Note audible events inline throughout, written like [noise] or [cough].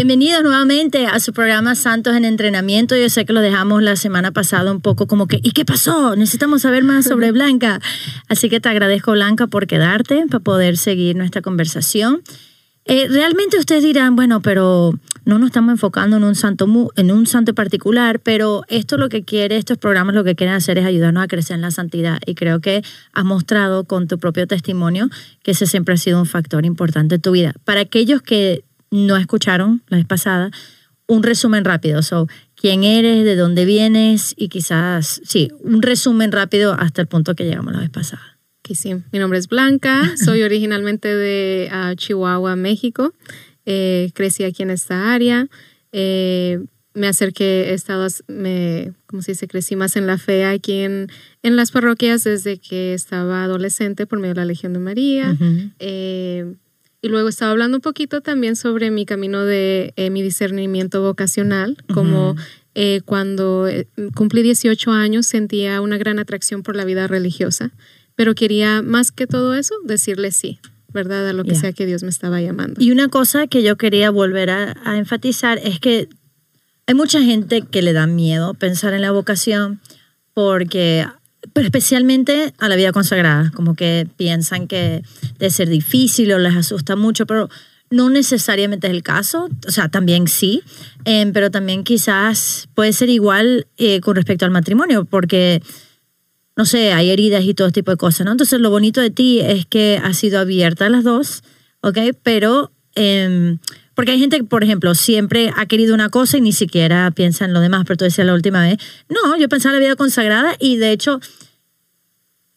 Bienvenidos nuevamente a su programa Santos en Entrenamiento. Yo sé que lo dejamos la semana pasada un poco como que, ¿y qué pasó? Necesitamos saber más sobre [laughs] Blanca. Así que te agradezco, Blanca, por quedarte para poder seguir nuestra conversación. Eh, realmente ustedes dirán, bueno, pero no nos estamos enfocando en un santo en un santo particular, pero esto lo que quiere, estos programas lo que quieren hacer es ayudarnos a crecer en la santidad. Y creo que has mostrado con tu propio testimonio que ese siempre ha sido un factor importante en tu vida. Para aquellos que no escucharon la vez pasada, un resumen rápido. So, quién eres, de dónde vienes y quizás, sí, un resumen rápido hasta el punto que llegamos la vez pasada. Que sí, mi nombre es Blanca, [laughs] soy originalmente de ah, Chihuahua, México. Eh, crecí aquí en esta área. Eh, me acerqué, he estado, me, ¿cómo se dice? Crecí más en la fe aquí en, en las parroquias desde que estaba adolescente por medio de la Legión de María. Y luego estaba hablando un poquito también sobre mi camino de eh, mi discernimiento vocacional, como eh, cuando eh, cumplí 18 años sentía una gran atracción por la vida religiosa, pero quería más que todo eso decirle sí. ¿Verdad? A lo que sea que Dios me estaba llamando. Y una cosa que yo quería volver a, a enfatizar es que hay mucha gente que le da miedo pensar en la vocación porque pero especialmente a la vida consagrada, como que piensan que debe ser difícil o les asusta mucho, pero no necesariamente es el caso, o sea, también sí, em, pero también quizás puede ser igual eh, con respecto al matrimonio, porque, no sé, hay heridas y todo tipo de cosas, ¿no? Entonces lo bonito de ti es que has sido abierta a las dos, ¿ok? Pero... Em, porque hay gente que, por ejemplo, siempre ha querido una cosa y ni siquiera piensa en lo demás, pero tú decías la última vez, no, yo pensaba en la vida consagrada y de hecho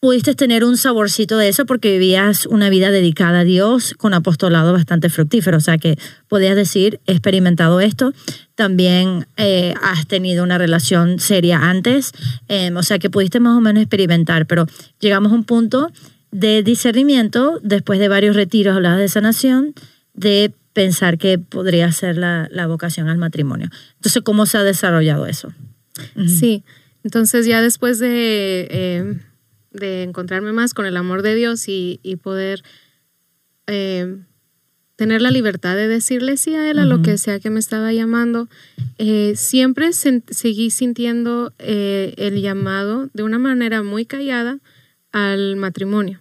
pudiste tener un saborcito de eso porque vivías una vida dedicada a Dios con apostolado bastante fructífero. O sea que podías decir, he experimentado esto. También eh, has tenido una relación seria antes. Em, o sea que pudiste más o menos experimentar. Pero llegamos a un punto de discernimiento después de varios retiros, hablabas de sanación, de pensar que podría ser la, la, vocación al matrimonio. Entonces, ¿cómo se ha desarrollado eso? Sí, entonces ya después de, eh, de, encontrarme más con el amor de Dios y, y poder eh, tener la libertad de decirle sí a Él, a lo que sea que me estaba llamando, eh, siempre seguí sintiendo el llamado de una manera muy callada al matrimonio.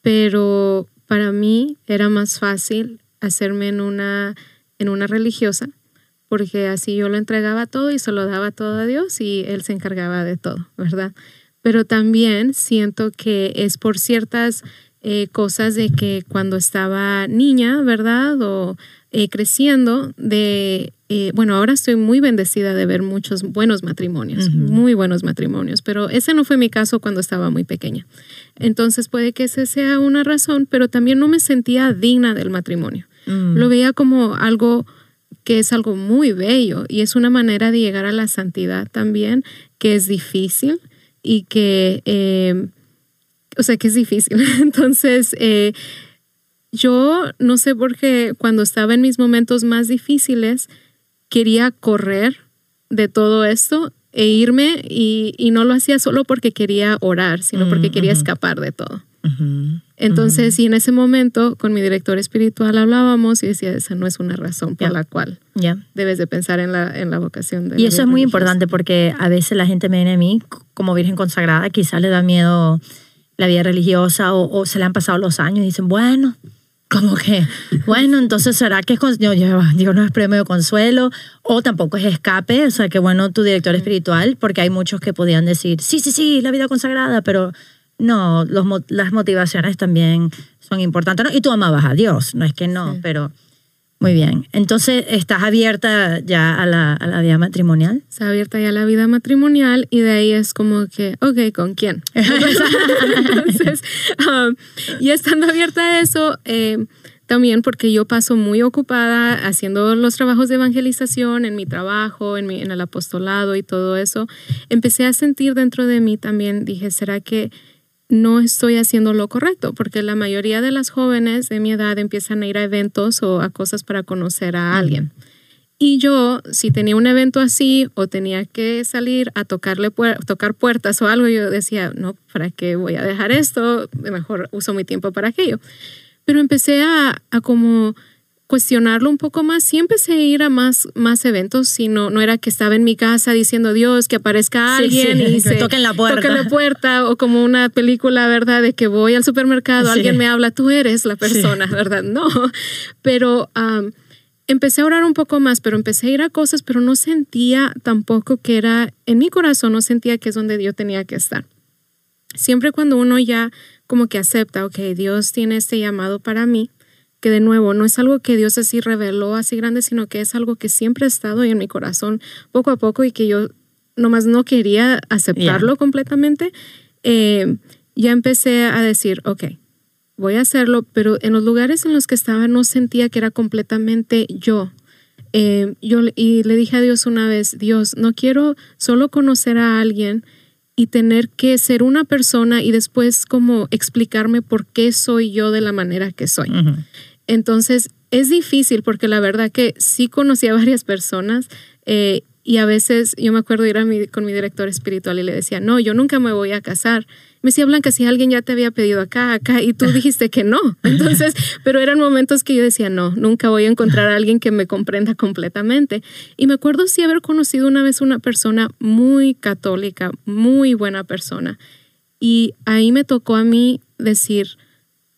Pero para mí era más fácil hacerme en una, en una religiosa, porque así yo lo entregaba todo y se lo daba todo a Dios y Él se encargaba de todo, ¿verdad? Pero también siento que es por ciertas eh, cosas de que cuando estaba niña, ¿verdad? O eh, creciendo, de, eh, bueno, ahora estoy muy bendecida de ver muchos buenos matrimonios, muy buenos matrimonios, pero ese no fue mi caso cuando estaba muy pequeña. Entonces puede que ese sea una razón, pero también no me sentía digna del matrimonio. Mm. Lo veía como algo que es algo muy bello y es una manera de llegar a la santidad también, que es difícil y que, em, o sea, que es difícil. [laughs] Entonces, eh, yo no sé por qué cuando estaba en mis momentos más difíciles, quería correr de todo esto e irme y, y no lo hacía solo porque quería orar, sino porque quería escapar de todo. Entonces, y en ese momento con mi director espiritual hablábamos y decía, esa no es una razón por la cual debes de pensar en la, en la vocación. De y eso es muy importante porque a veces la gente me viene a mí como virgen consagrada, quizás le da miedo la vida religiosa o, se le han pasado los años y dicen, bueno, como que, bueno, entonces será que es, yo, yo, digo, no es premio de consuelo o tampoco es escape, o sea, que bueno tu director espiritual, porque hay muchos que podían decir, sí, sí, sí, la vida consagrada, pero no, los, las motivaciones también son importantes. Y tú amabas a Dios, no es que no, pero muy bien. Entonces, ¿estás abierta ya a la, a la vida matrimonial? Está abierta ya a la vida matrimonial y de ahí es como que, ok, ¿con quién? [laughs] Entonces, um, y estando abierta a eso, eh, también porque yo paso muy ocupada haciendo los trabajos de evangelización en mi trabajo, en, mi, en el apostolado y todo eso, empecé a sentir dentro de mí también, dije, ¿será que no estoy haciendo lo correcto, porque la mayoría de las jóvenes de mi edad empiezan a ir a eventos o a cosas para conocer a alguien. Y yo, si tenía un evento así o tenía que salir a tocarle tocar puertas o algo, yo decía, no, ¿para qué voy a dejar esto? Mejor uso mi tiempo para aquello. Pero empecé a, a como cuestionarlo un poco más, sí empecé a ir a más, más eventos, sino no era que estaba en mi casa diciendo Dios que aparezca alguien y [laughs] se toquen la puerta. toquen la puerta o como una película, ¿verdad? De que voy al supermercado, alguien me habla, tú eres la persona, ¿verdad? [laughs] No, pero empecé a orar un poco más, pero empecé a ir a cosas, pero no sentía tampoco que era, en mi corazón no sentía que es donde Dios tenía que estar. Siempre cuando uno ya como que acepta, ok, Dios tiene este llamado para mí, que de nuevo no es algo que Dios así reveló así grande, sino que es algo que siempre ha estado en mi corazón poco a poco y que yo nomás no quería aceptarlo completamente, eh, ya empecé a decir, ok, voy a hacerlo, pero en los lugares en los que estaba no sentía que era completamente yo. Eh, yo y le dije a Dios una vez, Dios, no quiero solo conocer a alguien y tener que ser una persona y después como explicarme por qué soy yo de la manera que soy. Entonces, es difícil porque la verdad que sí conocí a varias personas eh, y a veces yo me acuerdo ir a mi, con mi director espiritual y le decía, no, yo nunca me voy a casar. Me decía, Blanca, si alguien ya te había pedido acá, acá, y tú [laughs] dijiste que no. Entonces, pero eran momentos que yo decía, no, nunca voy a encontrar a alguien que me comprenda completamente. Y me acuerdo sí haber conocido una vez una persona muy católica, muy buena persona. Y ahí me tocó a mí decir,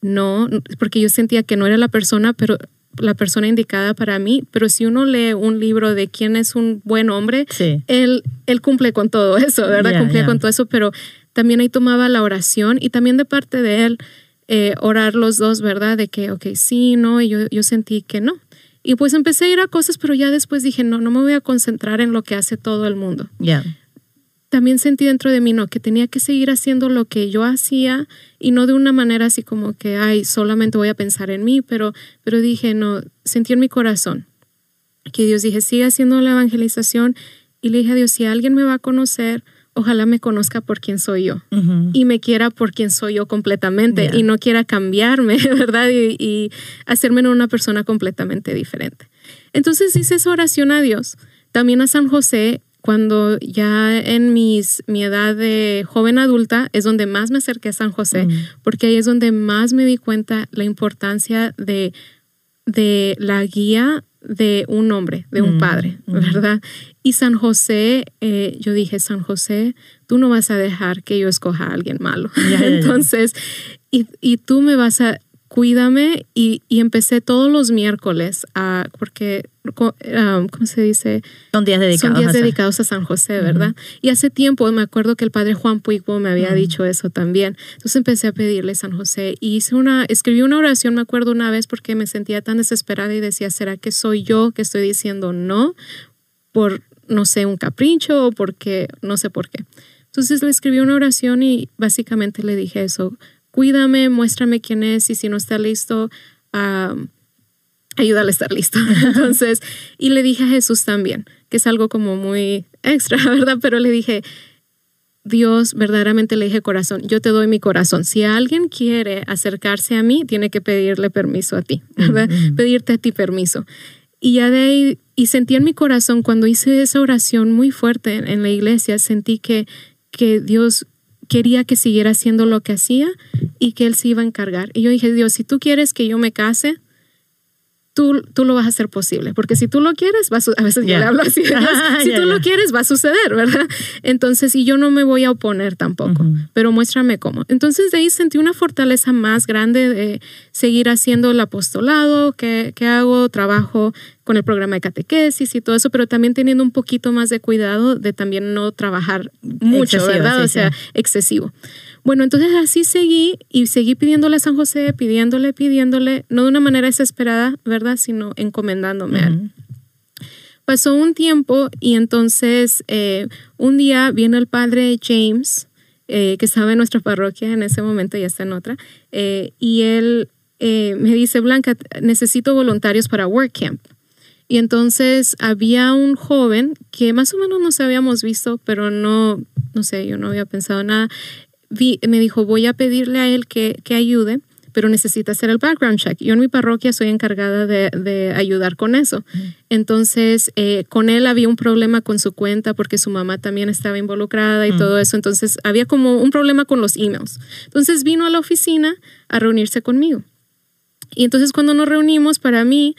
no, porque yo sentía que no era la persona, pero la persona indicada para mí, pero si uno lee un libro de quién es un buen hombre, él, él cumple con todo eso, ¿verdad? cumple con todo eso, pero también ahí tomaba la oración y también de parte de él eh, orar los dos, ¿verdad? De que, ok, sí, no, y yo, yo sentí que no. Y pues empecé a ir a cosas, pero ya después dije, no, no me voy a concentrar en lo que hace todo el mundo. Ya también sentí dentro de mí, no, que tenía que seguir haciendo lo que yo hacía y no de una manera así como que, ay, solamente voy a pensar en mí, pero, pero dije, no, sentí en mi corazón que Dios dije, sigue haciendo la evangelización y le dije a Dios, si alguien me va a conocer, ojalá me conozca por quien soy yo y me quiera por quien soy yo completamente y no quiera cambiarme, [laughs] ¿verdad? Y, y hacerme una persona completamente diferente. Entonces hice esa oración a Dios. También a San José cuando ya en mis, mi edad de joven adulta es donde más me acerqué a San José, mm. porque ahí es donde más me di cuenta la importancia de, de la guía de un hombre, de un mm. padre, mm. ¿verdad? Y San José, eh, yo dije, San José, tú no vas a dejar que yo escoja a alguien malo. [laughs] Entonces, y, y, tú me vas a, cuídame y, y, empecé todos los miércoles a, porque, um, ¿cómo se dice? Son días dedicados, Son días a, dedicados a San José, ¿verdad? Y hace tiempo me acuerdo que el padre Juan Puigbo me había dicho eso también. Entonces empecé a pedirle San José y hice una, escribí una oración, me acuerdo una vez porque me sentía tan desesperada y decía, ¿será que soy yo que estoy diciendo no por, no sé, un capricho o porque, no sé por qué? Entonces le escribí una oración y básicamente le dije eso cuídame, muéstrame quién es y si no está listo, ayúdale a estar listo. [laughs] Entonces, y le dije a Jesús también, que es algo como muy extra, [laughs] ¿verdad? Pero le dije, Dios verdaderamente le dije corazón, yo te doy mi corazón. Si alguien quiere acercarse a mí, tiene que pedirle permiso a ti, [laughs] ¿verdad? Pedirte a ti permiso. Y ya de ahí, y sentí en mi corazón cuando hice esa oración muy fuerte en, en la iglesia, sentí que, que Dios quería que siguiera haciendo lo que hacía y que él se iba a encargar. Y yo dije, Dios, si tú quieres que yo me case, tú, tú lo vas a hacer posible, porque si tú lo quieres, va a, a veces yo le hablo así, [laughs] si tú lo quieres, va a suceder, ¿verdad? Entonces, y yo no me voy a oponer tampoco, pero muéstrame cómo. Entonces, de ahí sentí una fortaleza más grande de seguir haciendo el apostolado, que, que hago, trabajo con el programa de catequesis y todo eso, pero también teniendo un poquito más de cuidado de también no trabajar mucho, ¿verdad? o sea, excesivo. Bueno, entonces así seguí y seguí pidiéndole a San José, pidiéndole, pidiéndole, no de una manera desesperada, ¿verdad? Sino encomendándome a él. Pasó un tiempo y entonces eh, un día vino el padre James, eh, que estaba en nuestra parroquia en ese momento, ya está en otra, eh, y él me dice, Blanca, necesito voluntarios para Work Camp. Y entonces había un joven que más o menos nos habíamos visto, pero no, no sé, yo no había pensado nada me dijo, voy a pedirle a él que, que ayude pero necesita hacer el background check. Yo en mi parroquia soy encargada de, de ayudar con eso. Entonces, eh, con él había un problema con su cuenta porque su mamá también estaba involucrada y todo eso. Entonces, había como un problema con los emails. Entonces, vino a la oficina a reunirse conmigo. Y entonces, cuando nos reunimos, para mí,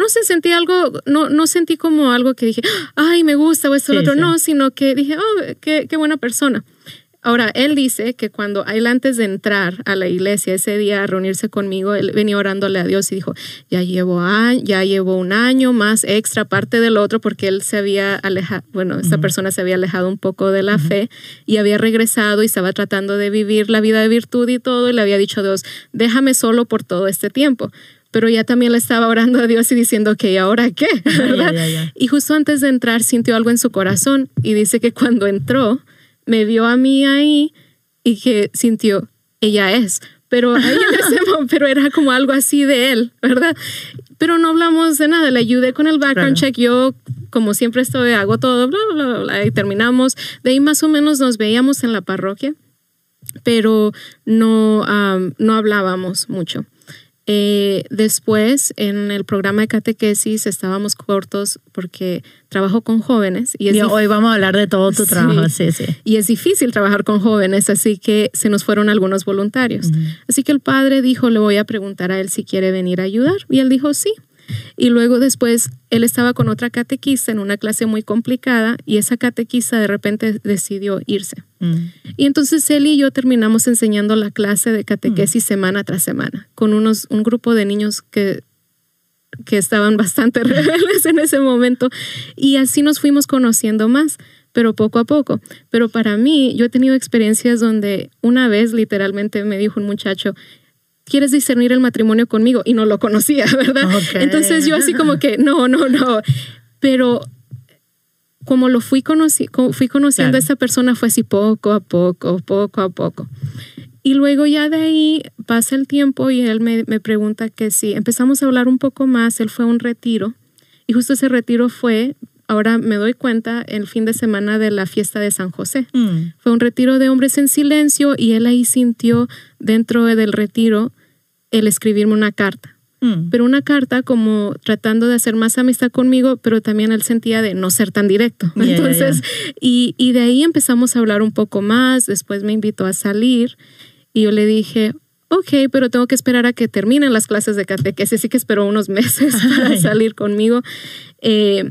no sé, sentí algo, no, no sentí como algo que dije, ay, me gusta o esto, o lo otro, no, sino que dije, oh, qué, qué buena persona. Ahora, él dice que cuando él antes de entrar a la iglesia ese día a reunirse conmigo, él venía orándole a Dios y dijo, ya llevo, ya llevo un año más extra aparte del otro porque él se había alejado, bueno, esta persona se había alejado un poco de la fe y había regresado y estaba tratando de vivir la vida de virtud y todo y le había dicho a Dios, déjame solo por todo este tiempo pero ya también le estaba orando a Dios y diciendo que ¿y ahora qué? [laughs] Y justo antes de entrar sintió algo en su corazón y dice que cuando entró me vio a mí ahí y que sintió, ella es. Pero ahí [laughs] pero era como algo así de él, ¿verdad? Pero no hablamos de nada, le ayudé con el background check, yo como siempre estoy, hago todo, bla, bla, bla, y terminamos. De ahí más o menos nos veíamos en la parroquia, pero no, no hablábamos mucho. Eh, después, en el programa de catequesis, estábamos cortos porque trabajo con jóvenes. Y, hoy vamos a hablar de todo tu trabajo, sí, sí. Y es difícil trabajar con jóvenes, así que se nos fueron algunos voluntarios. Así que el padre dijo, le voy a preguntar a él si quiere venir a ayudar. Y él dijo, sí. Y luego después él estaba con otra catequista en una clase muy complicada y esa catequista de repente decidió irse. Mm. Y entonces él y yo terminamos enseñando la clase de catequesis mm. semana tras semana con unos, un grupo de niños que que estaban bastante [laughs] rebeldes en ese momento y así nos fuimos conociendo más pero poco a poco. Pero para mí, yo he tenido experiencias donde una vez literalmente me dijo un muchacho, ¿quieres discernir el matrimonio conmigo? Y no lo conocía, [laughs] ¿verdad? Entonces yo así como que, no, no, no. Pero como lo fui, conoci fui conociendo a esa persona fue así poco a poco, poco a poco. Y luego ya de ahí pasa el tiempo y él me, me pregunta que si empezamos a hablar un poco más, él fue a un retiro y justo ese retiro fue ahora me doy cuenta el fin de semana de la fiesta de San José. Mm. Fue un retiro de hombres en silencio y él ahí sintió dentro del retiro el escribirme una carta. Mm. Pero una carta como tratando de hacer más amistad conmigo, pero también él sentía de no ser tan directo. Entonces, Y, y de ahí empezamos a hablar un poco más, después me invitó a salir y yo le dije, ok, pero tengo que esperar a que terminen las clases de catequesis, así que esperó unos [laughs] meses para salir conmigo. Eh,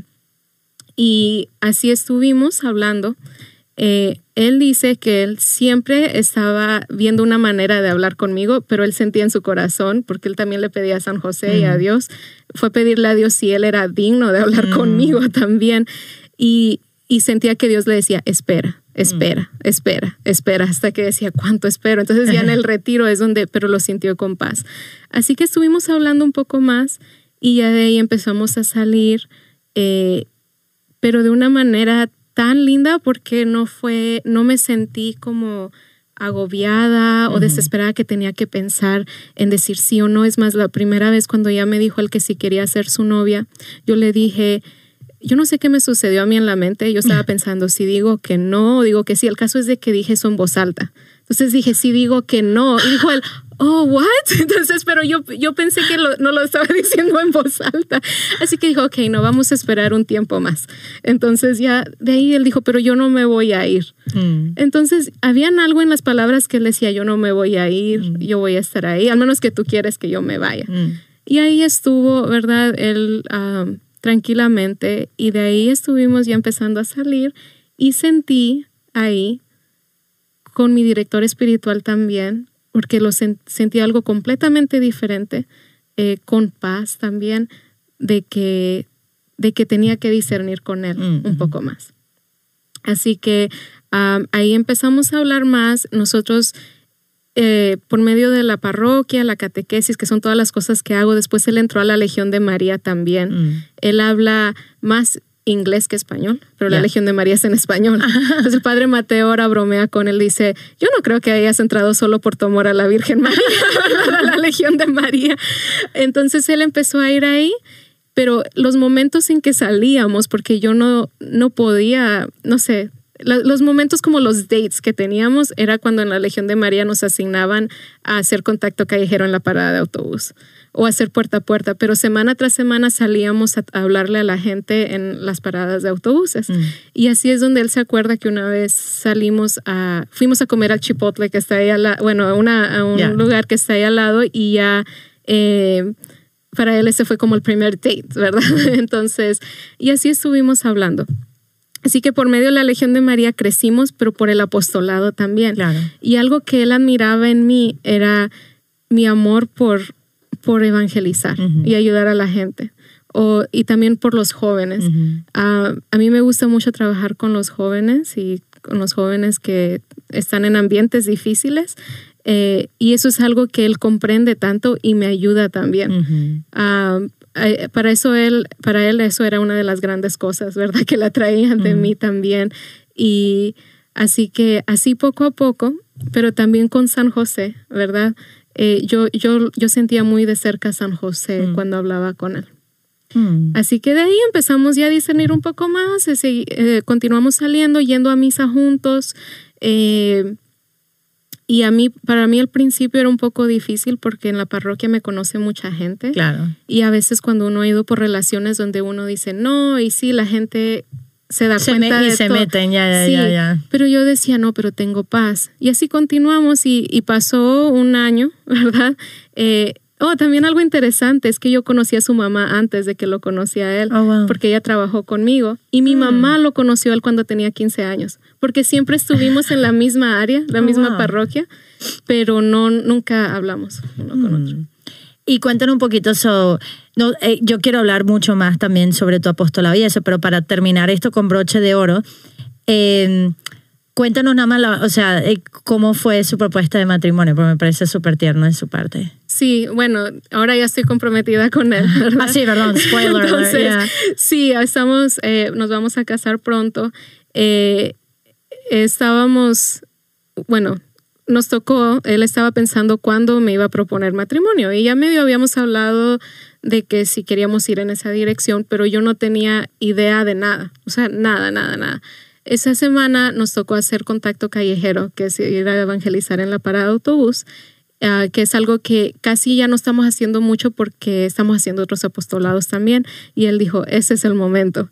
y así estuvimos hablando. Eh, él dice que él siempre estaba viendo una manera de hablar conmigo, pero él sentía en su corazón, porque él también le pedía a San José y a mm. Dios, fue pedirle a Dios si él era digno de hablar mm. conmigo [laughs] también. Y, y, sentía que Dios le decía, espera, espera, mm. espera, espera, hasta que decía, ¿cuánto espero? Entonces ya en el retiro es donde, pero lo sintió con paz. Así que estuvimos hablando un poco más y ya de ahí empezamos a salir. Eh, pero de una manera tan linda porque no fue, no me sentí como agobiada o desesperada que tenía que pensar en decir sí o no. Es más, la primera vez cuando ya me dijo el que sí quería ser su novia, yo le dije, yo no sé qué me sucedió a mí en la mente. Yo estaba pensando si digo que no o digo que sí. El caso es de que dije eso en voz alta. Entonces dije, sí digo que no. Y dijo él, oh, what? [laughs] Entonces, pero yo, yo pensé que no lo estaba [laughs] diciendo en voz alta. Así que dijo, ok, no, vamos a esperar un tiempo más. Entonces ya de ahí él dijo, pero yo no me voy a ir. Mm. Entonces, habían algo en las palabras que él decía, yo no me voy a ir, mm. yo voy a estar ahí, al menos que tú quieres que yo me vaya. Mm. Y ahí estuvo, ¿verdad? Él tranquilamente y de ahí estuvimos ya empezando a salir y sentí ahí con mi director espiritual también porque lo sentí algo completamente diferente, eh, con paz también, de que, de que tenía que discernir con él mm, un poco más. Así que ahí empezamos a hablar más. Nosotros, eh, por medio de la parroquia, la catequesis, que son todas las cosas que hago, después él entró a la Legión de María también. Mm. Él habla más inglés que español, pero la Legión de María es en español. [laughs] Entonces el padre Mateo ahora bromea con él, dice, yo no creo que hayas entrado solo por tu amor a la Virgen María, [laughs] a la Legión de María. Entonces él empezó a ir ahí, pero los momentos en que salíamos, porque yo no, no podía, no sé, los momentos como los dates que teníamos era cuando en la Legión de María nos asignaban a hacer contacto callejero en la parada de autobús o hacer puerta a puerta, pero semana tras semana salíamos a hablarle a la gente en las paradas de autobuses. Mm. Y así es donde él se acuerda que una vez salimos a, fuimos a comer al Chipotle que está ahí al lado, bueno, a, una, a un lugar que está ahí al lado y ya... Eh, para él ese fue como el primer date, ¿verdad? [laughs] Entonces, y así estuvimos hablando. Así que por medio de la Legión de María crecimos, pero por el apostolado también. Claro. Y algo que él admiraba en mí era mi amor por, por evangelizar y ayudar a la gente. O, y también por los jóvenes. Ah, a mí me gusta mucho trabajar con los jóvenes y con los jóvenes que están en ambientes difíciles. eh, y eso es algo que él comprende tanto y me ayuda también. Para eso él, para él eso era una de las grandes cosas, ¿verdad? [laughs] Que la traían de mí también. Y así que así poco a poco, pero también con San José, ¿verdad? Eh, yo, yo, yo sentía muy de cerca a San José Mm. cuando hablaba con él. Mm. Así que de ahí empezamos ya a discernir un poco más, eh, eh, continuamos saliendo, yendo a misa juntos. eh, y a mí, para mí al principio era un poco difícil porque en la parroquia me conoce mucha gente. Claro. Y a veces cuando uno ha ido por relaciones donde uno dice no, y sí, la gente se da Se cuenta me- y de se todo. meten, ya, ya, Sí, ya, ya. Pero yo decía, no, pero tengo paz. Y así continuamos y, y pasó un año, [laughs] ¿verdad? Eh, oh, también algo interesante es que yo conocí a su mamá antes de que lo conocía a él, Oh, wow. porque ella trabajó conmigo. Y mi Mm. mamá lo conoció a él cuando tenía 15 años, porque siempre estuvimos en la misma área, la Oh, misma wow. parroquia, pero no, nunca hablamos uno con otro. Mm. Y cuéntanos un poquito so, no, eh, yo quiero hablar mucho más también sobre tu apostolado y eso, pero para terminar esto con broche de oro, eh, cuéntanos nada más, la- o sea, eh, cómo fue su propuesta de matrimonio, porque me parece súper tierno de su parte. Sí, bueno, ahora ya estoy comprometida con él, ¿verdad? Ah, sí, perdón, spoiler Entonces, yeah. sí, estamos, eh, nos vamos a casar pronto. Eh, estábamos, bueno, nos tocó, él estaba pensando cuándo me iba a proponer matrimonio y ya medio habíamos hablado de que si queríamos ir en esa dirección, pero yo no tenía idea de nada, o sea, nada, nada, nada. Esa semana nos tocó hacer contacto callejero, que es ir a evangelizar en la parada de autobús, ah, que es algo que casi ya no estamos haciendo mucho porque estamos haciendo otros apostolados también. Y él dijo, ese es el momento.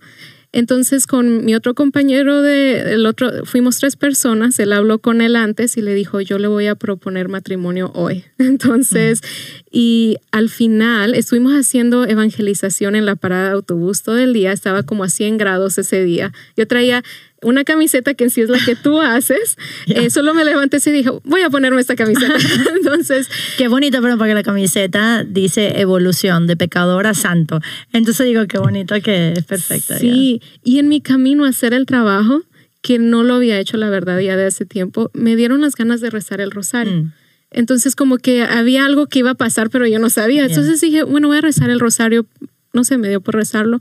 Entonces con mi otro compañero de el otro fuimos tres personas, él habló con él antes y le dijo, "Yo le voy a proponer matrimonio hoy." [laughs] Entonces, y al final estuvimos haciendo evangelización en la parada de autobús todo el día, estaba como a 100 grados ese día. Yo traía una camiseta que en sí es la que tú [laughs] haces. Eh, solo me levanté y dije, voy a ponerme esta camiseta. [laughs] [laughs] Entonces, Qué bonito, pero porque la camiseta dice evolución de pecador a santo. Entonces digo, qué bonito que es perfecta. Sí, y en mi camino a hacer el trabajo, que no lo había hecho la verdad ya de hace tiempo, me dieron las ganas de rezar el rosario. Mm. Entonces como que había algo que iba a pasar, pero yo no sabía. Entonces dije, bueno, voy a rezar el rosario. No sé, me dio por rezarlo.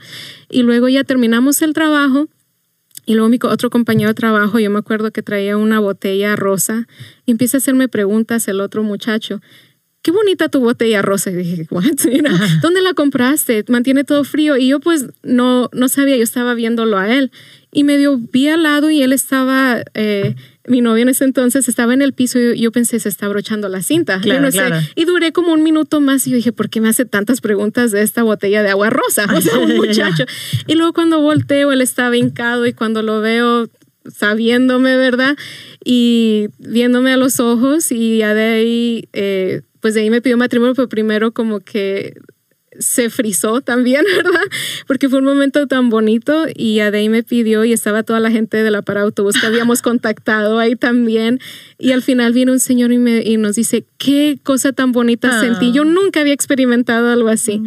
Y luego ya terminamos el trabajo. Y luego mi otro compañero de trabajo, yo me acuerdo que traía una botella rosa y empieza a hacerme preguntas el otro muchacho. Qué bonita tu botella rosa. Y dije, what? [laughs] ¿Dónde la compraste? Mantiene todo frío. Y yo pues no, no sabía, yo estaba viéndolo a él. Y medio vi al lado y él estaba, eh, mi novio en ese entonces estaba en el piso y yo, pensé, se está abrochando la cinta. Yo Claro, no sé. claro. Y duré como un minuto más y yo dije, ¿por qué me hace tantas preguntas de esta botella de agua rosa? O sea, un [laughs] muchacho. Y luego cuando volteo, él estaba hincado y cuando lo veo, sabiéndome, ¿verdad? Y viéndome a los ojos y ya de ahí, eh, pues de ahí me pidió matrimonio, pero primero como que se frizó también, [laughs] ¿verdad? Porque fue un momento tan bonito y ahí me pidió y estaba toda la gente de la parada de autobús que habíamos [laughs] contactado ahí también y al final viene un señor y, me, y nos dice, qué cosa tan bonita Ah. sentí, yo nunca había experimentado algo así.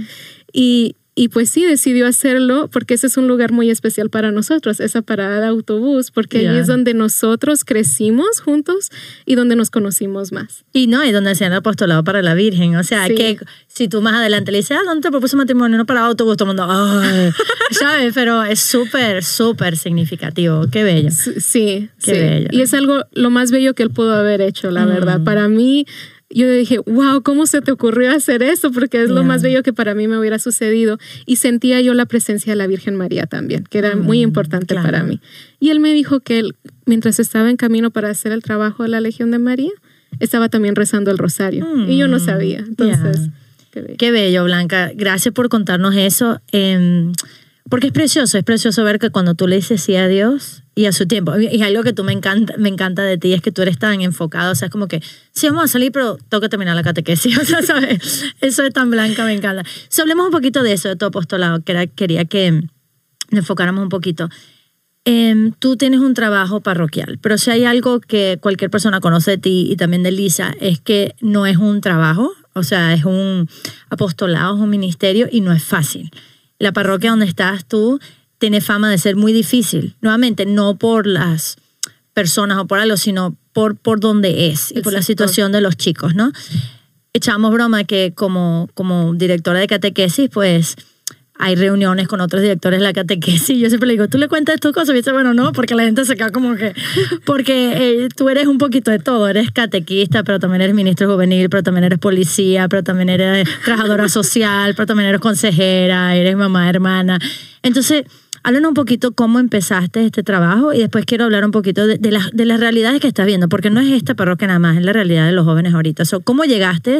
Y, y pues sí, decidió hacerlo porque ese es un lugar muy especial para nosotros, esa parada de autobús, porque ahí Ya. es donde nosotros crecimos juntos y donde nos conocimos más. Y no, y donde hacían el apostolado para la Virgen. O sea, Sí. que si tú más adelante le dices, ah, ¿dónde te propuso matrimonio? No para autobús, todo el mundo, ay, [laughs] ¿sabes? Pero es súper, súper significativo. Qué bello. Sí, Qué sí. bello. Y es algo lo más bello que él pudo haber hecho, la Mm. verdad. Para mí, yo dije, wow, ¿cómo se te ocurrió hacer esto? Porque es lo más bello que para mí me hubiera sucedido. Y sentía yo la presencia de la Virgen María también, que era muy Mm, importante claro. para mí. Y él me dijo que él, mientras estaba en camino para hacer el trabajo de la Legión de María, estaba también rezando el rosario. Y yo no Mm, sabía. Entonces, yeah. qué bello. Qué bello, Blanca. Gracias por contarnos eso. Em, Porque es precioso, es precioso ver que cuando tú le dices sí a Dios y a su tiempo, y algo que tú me encanta, me encanta de ti es que tú eres tan enfocado, o sea, es como que sí vamos a salir, pero tengo que terminar la catequesis, [laughs] o sea, ¿sabes? Eso es tan blanca, me encanta. Hablemos un poquito de eso, de tu apostolado, que era, quería que nos enfocáramos un poquito. Em, tú tienes un trabajo parroquial, pero si hay algo que cualquier persona conoce de ti y también de Lisa, es que no es un trabajo, o sea, es un apostolado, es un ministerio y no es fácil. La parroquia donde estás tú tiene fama de ser muy difícil. Nuevamente, no por las personas o por algo, sino por, por donde es y por la situación de los chicos, ¿no? Echamos broma que como, como directora de catequesis, pues hay reuniones con otros directores de la catequesis yo siempre le digo, tú le cuentas tus cosas y dice, bueno, no, porque la gente se queda como que, porque eh, tú eres un poquito de todo, eres catequista, pero también eres ministro juvenil, pero también eres policía, pero también eres trabajadora [laughs] social, pero también eres consejera, eres mamá, hermana. Entonces, Háblanos un poquito cómo empezaste este trabajo y después quiero hablar un poquito de, de, las, de las realidades que estás viendo, porque no es esta parroquia nada más, es la realidad de los jóvenes ahorita. ¿Cómo llegaste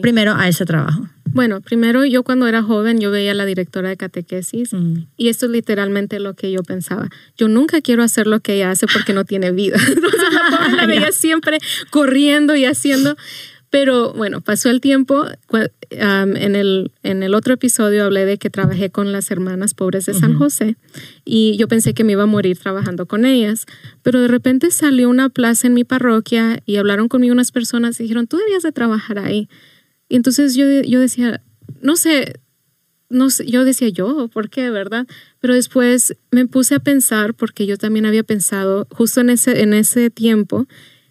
primero a ese trabajo? Bueno, primero yo cuando era joven yo veía a la directora de catequesis mm. y esto es literalmente lo que yo pensaba. Yo nunca quiero hacer lo que ella hace porque no tiene vida. [laughs] Entonces la, [laughs] la veía siempre corriendo y haciendo. Pero bueno, pasó el tiempo. en, el, en el otro episodio hablé de que trabajé con las hermanas pobres de San José y yo pensé que me iba a morir trabajando con ellas. Pero de repente salió una plaza en mi parroquia y hablaron conmigo unas personas y dijeron, tú debías de trabajar ahí. Y entonces yo, yo decía, no sé, no sé, yo decía yo, ¿por qué, verdad? Pero después me puse a pensar, porque yo también había pensado, justo en ese, en ese tiempo,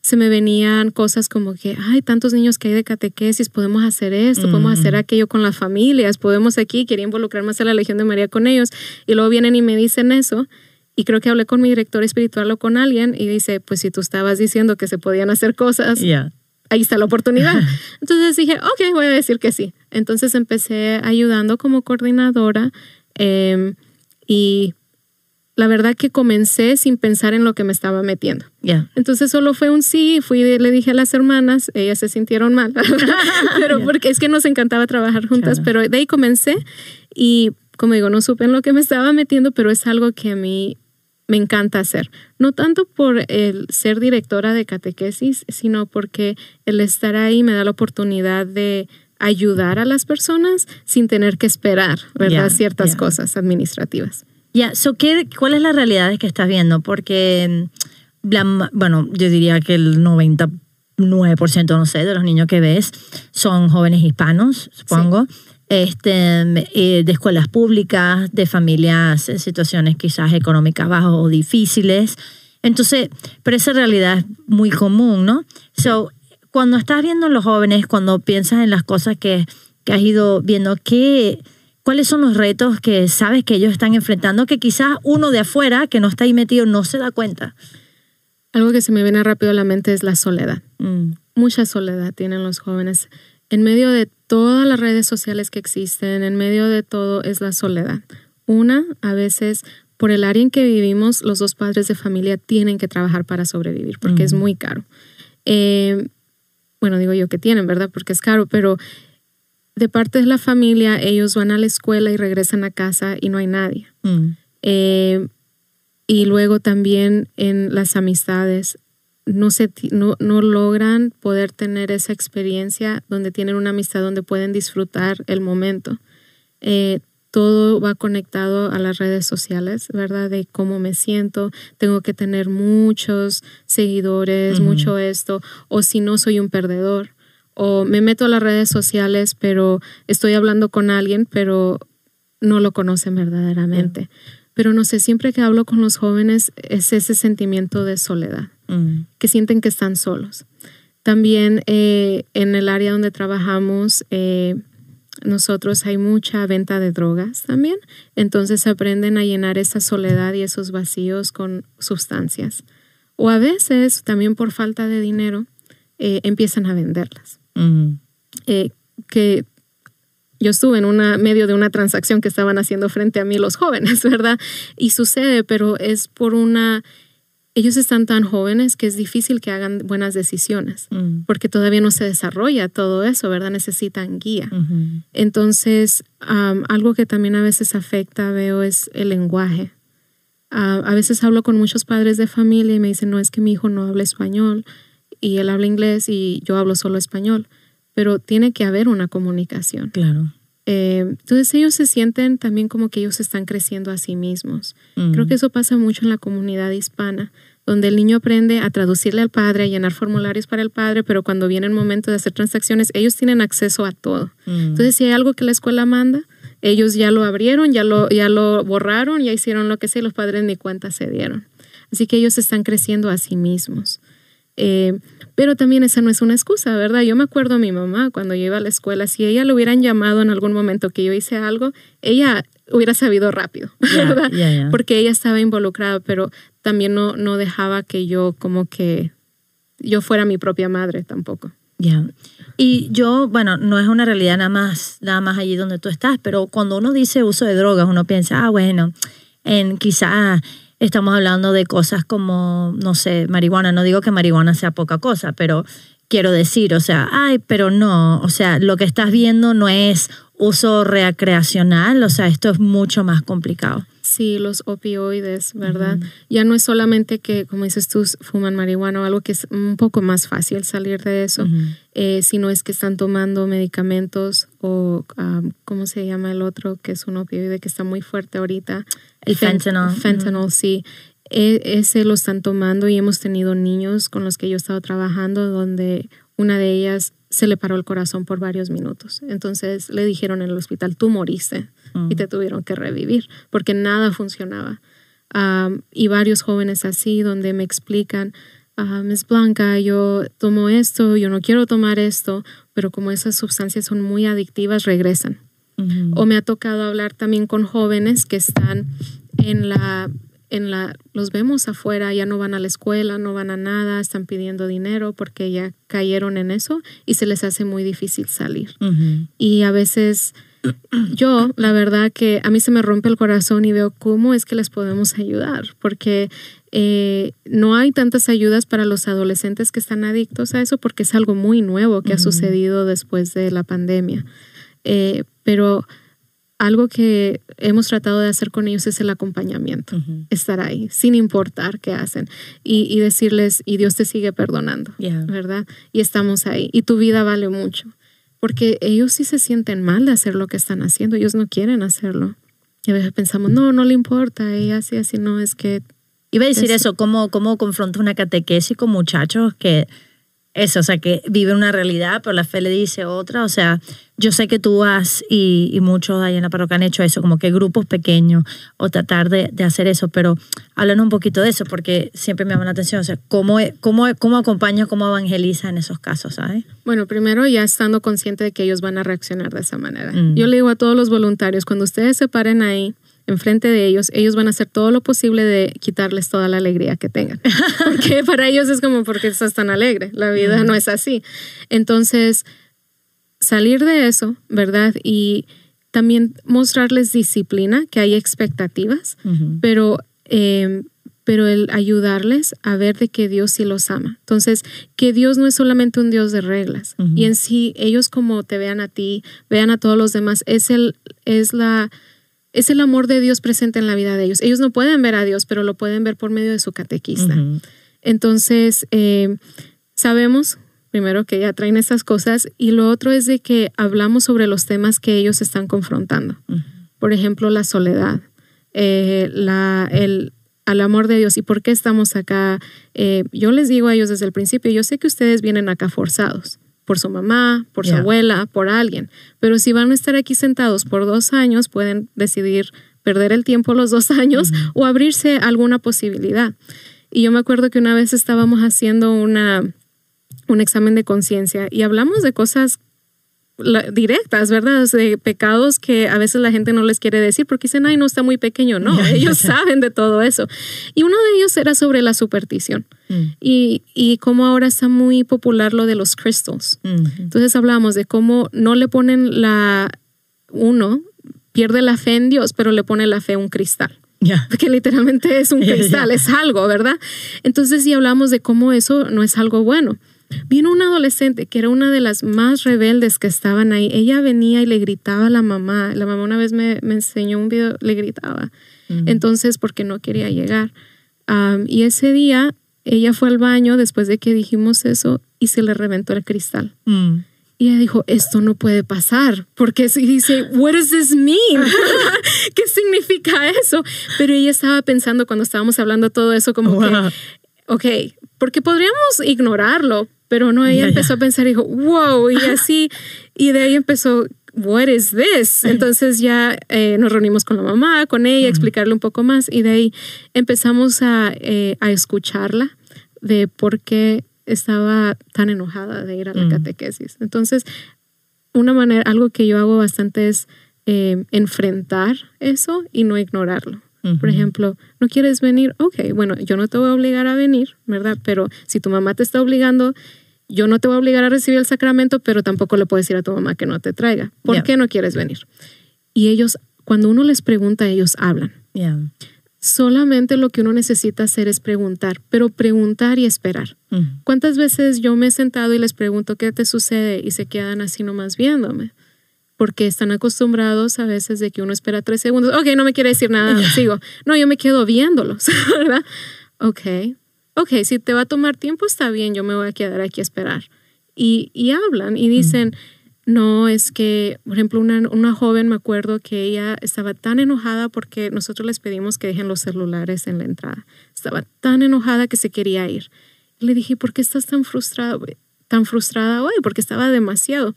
se me venían cosas como que, hay tantos niños que hay de catequesis, podemos hacer esto, podemos hacer aquello con las familias, podemos aquí, quería involucrar más a la Legión de María con ellos. Y luego vienen y me dicen eso. Y creo que hablé con mi director espiritual o con alguien y dice, pues si tú estabas diciendo que se podían hacer cosas, ahí está la oportunidad. [laughs] Entonces dije, ok, voy a decir que sí. Entonces empecé ayudando como coordinadora em, y la verdad que comencé sin pensar en lo que me estaba metiendo. Entonces solo fue un sí, fui le dije a las hermanas, ellas se sintieron mal, [laughs] pero porque es que nos encantaba trabajar juntas, pero de ahí comencé y como digo, no supe en lo que me estaba metiendo, pero es algo que a mí me encanta hacer. No tanto por el ser directora de catequesis, sino porque el estar ahí me da la oportunidad de ayudar a las personas sin tener que esperar, ¿verdad? Ciertas cosas administrativas. Ya, ¿cuál es la realidad que estás viendo? Porque, mm, bueno, yo diría que el 99%, no sé, de los niños que ves son jóvenes hispanos, supongo. Este, eh, de escuelas públicas, de familias en situaciones quizás económicas bajas o difíciles. Entonces, pero esa realidad es muy común, ¿no? So, cuando estás viendo los jóvenes, cuando piensas en las cosas que, que has ido viendo, ¿qué, ¿Cuáles son los retos que sabes que ellos están enfrentando que quizás uno de afuera que no está ahí metido no se da cuenta? Algo que se me viene rápido a la mente es la soledad. Mm. Mucha soledad tienen los jóvenes. En medio de todas las redes sociales que existen, en medio de todo es la soledad. Una, a veces por el área en que vivimos, los dos padres de familia tienen que trabajar para sobrevivir porque es muy caro. Eh, bueno, digo yo que tienen, ¿verdad? Porque es caro, pero de parte de la familia, ellos van a la escuela y regresan a casa y no hay nadie. Mm. Eh, y luego también en las amistades, no, se, no, no, logran poder tener esa experiencia donde tienen una amistad donde pueden disfrutar el momento. Eh, todo va conectado a las redes sociales, ¿verdad? De cómo me siento, tengo que tener muchos seguidores, mucho esto, o si no soy un perdedor o me meto a las redes sociales, pero estoy hablando con alguien, pero no lo conocen verdaderamente. Pero no sé, siempre que hablo con los jóvenes es ese sentimiento de soledad, mm. que sienten que están solos. También eh, en el área donde trabajamos, eh, nosotros hay mucha venta de drogas también, entonces aprenden a llenar esa soledad y esos vacíos con sustancias. O a veces, también por falta de dinero, eh, empiezan a venderlas. Eh, que yo estuve en una medio de una transacción que estaban haciendo frente a mí los jóvenes, [laughs] ¿verdad? Y sucede, pero es por una ellos están tan jóvenes que es difícil que hagan buenas decisiones, Mm. porque todavía no se desarrolla todo eso, ¿verdad? Necesitan guía. Entonces, am, algo que también a veces afecta, veo, es el lenguaje. Ah, a veces hablo con muchos padres de familia y me dicen, no, es que mi hijo no habla español y él habla inglés y yo hablo solo español, pero tiene que haber una comunicación. Claro. Eh, entonces ellos se sienten también como que ellos están creciendo a sí mismos. Mm. Creo que eso pasa mucho en la comunidad hispana, donde el niño aprende a traducirle al padre, a llenar formularios para el padre, pero cuando viene el momento de hacer transacciones, ellos tienen acceso a todo. Mm. Entonces, si hay algo que la escuela manda, ellos ya lo abrieron, ya lo, ya lo borraron, ya hicieron lo que sea y los padres ni cuenta se dieron. Así que ellos están creciendo a sí mismos. Eh, pero también esa no es una excusa, ¿verdad? Yo me acuerdo a mi mamá cuando yo iba a la escuela, si ella le hubieran llamado en algún momento que yo hice algo, ella hubiera sabido rápido, [laughs] ¿verdad? Porque ella estaba involucrada, pero también no, no dejaba que yo como que yo fuera mi propia madre tampoco. Ya. Y yo, bueno, no es una realidad nada más, nada más allí donde tú estás, pero cuando uno dice uso de drogas, uno piensa, ah, bueno, en quizá estamos hablando de cosas como, no sé, marihuana. No digo que marihuana sea poca cosa, pero quiero decir, o sea, ay, pero no, o sea, lo que estás viendo no es uso recreacional, o sea, esto es mucho más complicado. Sí, los opioides, ¿verdad? Ya no es solamente que, como dices tú, fuman marihuana o algo que es un poco más fácil salir de eso, eh, sino es que están tomando medicamentos o, um, ¿cómo se llama el otro? Que es un opioide que está muy fuerte ahorita. El Fen- fentanyl. Fentanyl, sí. E- ese lo están tomando y hemos tenido niños con los que yo he estado trabajando donde una de ellas se le paró el corazón por varios minutos. Entonces le dijeron en el hospital, tú moriste Mm. y te tuvieron que revivir porque nada funcionaba. Y varios jóvenes así donde me explican, ah, Miss Blanca, yo tomo esto, yo no quiero tomar esto, pero como esas sustancias son muy adictivas, regresan. O me ha tocado hablar también con jóvenes que están en la, en la, los vemos afuera, ya no van a la escuela, no van a nada, están pidiendo dinero porque ya cayeron en eso y se les hace muy difícil salir. Y a veces [clears throat] yo, la verdad que a mí se me rompe el corazón y veo cómo es que les podemos ayudar, porque eh, no hay tantas ayudas para los adolescentes que están adictos a eso, porque es algo muy nuevo que ha sucedido después de la pandemia. Eh, pero algo que hemos tratado de hacer con ellos es el acompañamiento, Ujú. estar ahí, sin importar qué hacen, y, y decirles, y Dios te sigue perdonando. Ya. ¿verdad? Y estamos ahí. Y tu vida vale mucho. Porque ellos sí se sienten mal de hacer lo que están haciendo. Ellos no quieren hacerlo. Y a veces pensamos, no, no le importa. Ella así, así, no, es que... Iba a decir Es- eso, ¿cómo, cómo confronta una catequesis con muchachos que eso, o sea, que viven una realidad, pero la fe le dice otra. O sea, yo sé que tú has, y, y muchos ahí en la parroquia han hecho eso, como que grupos pequeños o tratar de, de hacer eso, pero háblanos un poquito de eso, porque siempre me llama la atención, o sea, ¿cómo, cómo, cómo acompaña, cómo evangeliza en esos casos, ¿sabes? Bueno, primero ya estando consciente de que ellos van a reaccionar de esa manera. Mm. Yo le digo a todos los voluntarios, cuando ustedes se paren ahí, enfrente de ellos, ellos van a hacer todo lo posible de quitarles toda la alegría que tengan. [laughs] Porque para ellos es como, porque estás tan alegre? La vida no es así. Entonces, salir de eso, ¿verdad? Y también mostrarles disciplina, que hay expectativas, pero, eh, pero el ayudarles a ver de que Dios sí los ama. Entonces, que Dios no es solamente un Dios de reglas. Y en sí, ellos como te vean a ti, vean a todos los demás, es el, es la, es el amor de Dios presente en la vida de ellos. Ellos no pueden ver a Dios, pero lo pueden ver por medio de su catequista. Entonces, eh, sabemos primero que ya traen estas cosas y lo otro es de que hablamos sobre los temas que ellos están confrontando. Por ejemplo, la soledad, eh, la, el, al amor de Dios y por qué estamos acá. Eh, yo les digo a ellos desde el principio, yo sé que ustedes vienen acá forzados por su mamá, por su abuela, por alguien, pero si van a estar aquí sentados por dos años, pueden decidir perder el tiempo los dos [laughs] años o abrirse a alguna posibilidad. Y yo me acuerdo que una vez estábamos haciendo una, un examen de conciencia y hablamos de cosas directas, ¿verdad? O sea, de pecados que a veces la gente no les quiere decir porque dicen, ay, no está muy pequeño. No, [laughs] ellos saben de todo eso. Y uno de ellos era sobre la superstición Mm. y, y cómo ahora está muy popular lo de los crystals. Ujú. Entonces hablamos de cómo no le ponen la, uno pierde la fe en Dios, pero le pone la fe a un cristal. Ya. [laughs] Porque literalmente es un [laughs] cristal, es algo, ¿verdad? Entonces, si hablamos de cómo eso no es algo bueno. Vino una adolescente que era una de las más rebeldes que estaban ahí. Ella venía y le gritaba a la mamá. La mamá una vez me, me enseñó un video, le gritaba. Entonces, porque no quería llegar. Y ese día, ella fue al baño después de que dijimos eso y se le reventó el cristal. Mm. Y ella dijo, esto no puede pasar, porque si dice, what does this mean? [laughs] [laughs] ¿Qué significa eso? Pero ella estaba pensando cuando estábamos hablando todo eso como Wow. que, ok, porque podríamos ignorarlo, pero no, ella empezó a pensar y dijo, wow, y así, y de ahí empezó, what is this? Entonces ya eh, nos reunimos con la mamá, con ella, explicarle un poco más, y de ahí empezamos a, eh, a escucharla de por qué estaba tan enojada de ir a la Mm. catequesis. Entonces, una manera, algo que yo hago bastante es eh, enfrentar eso y no ignorarlo. Por ejemplo, ¿no quieres venir? Ok, bueno, yo no te voy a obligar a venir, ¿verdad? Pero si tu mamá te está obligando, yo no te voy a obligar a recibir el sacramento, pero tampoco le puedes decir a tu mamá que no te traiga. ¿Por qué no quieres venir? Y ellos, cuando uno les pregunta, ellos hablan. Solamente lo que uno necesita hacer es preguntar, pero preguntar y esperar. ¿Cuántas veces yo me he sentado y les pregunto qué te sucede y se quedan así nomás viéndome? Porque están acostumbrados a veces de que uno espera tres segundos. Ok, no me quiere decir nada, [laughs] sigo. No, yo me quedo viéndolos, [laughs] ¿verdad? Ok, ok, si te va a tomar tiempo está bien, yo me voy a quedar aquí a esperar. Y, y hablan y dicen, no, es que, por ejemplo, una, una joven, me acuerdo que ella estaba tan enojada porque nosotros les pedimos que dejen los celulares en la entrada. Estaba tan enojada que se quería ir. Le dije, ¿por qué estás tan frustrada, tan frustrada hoy? Porque estaba demasiado.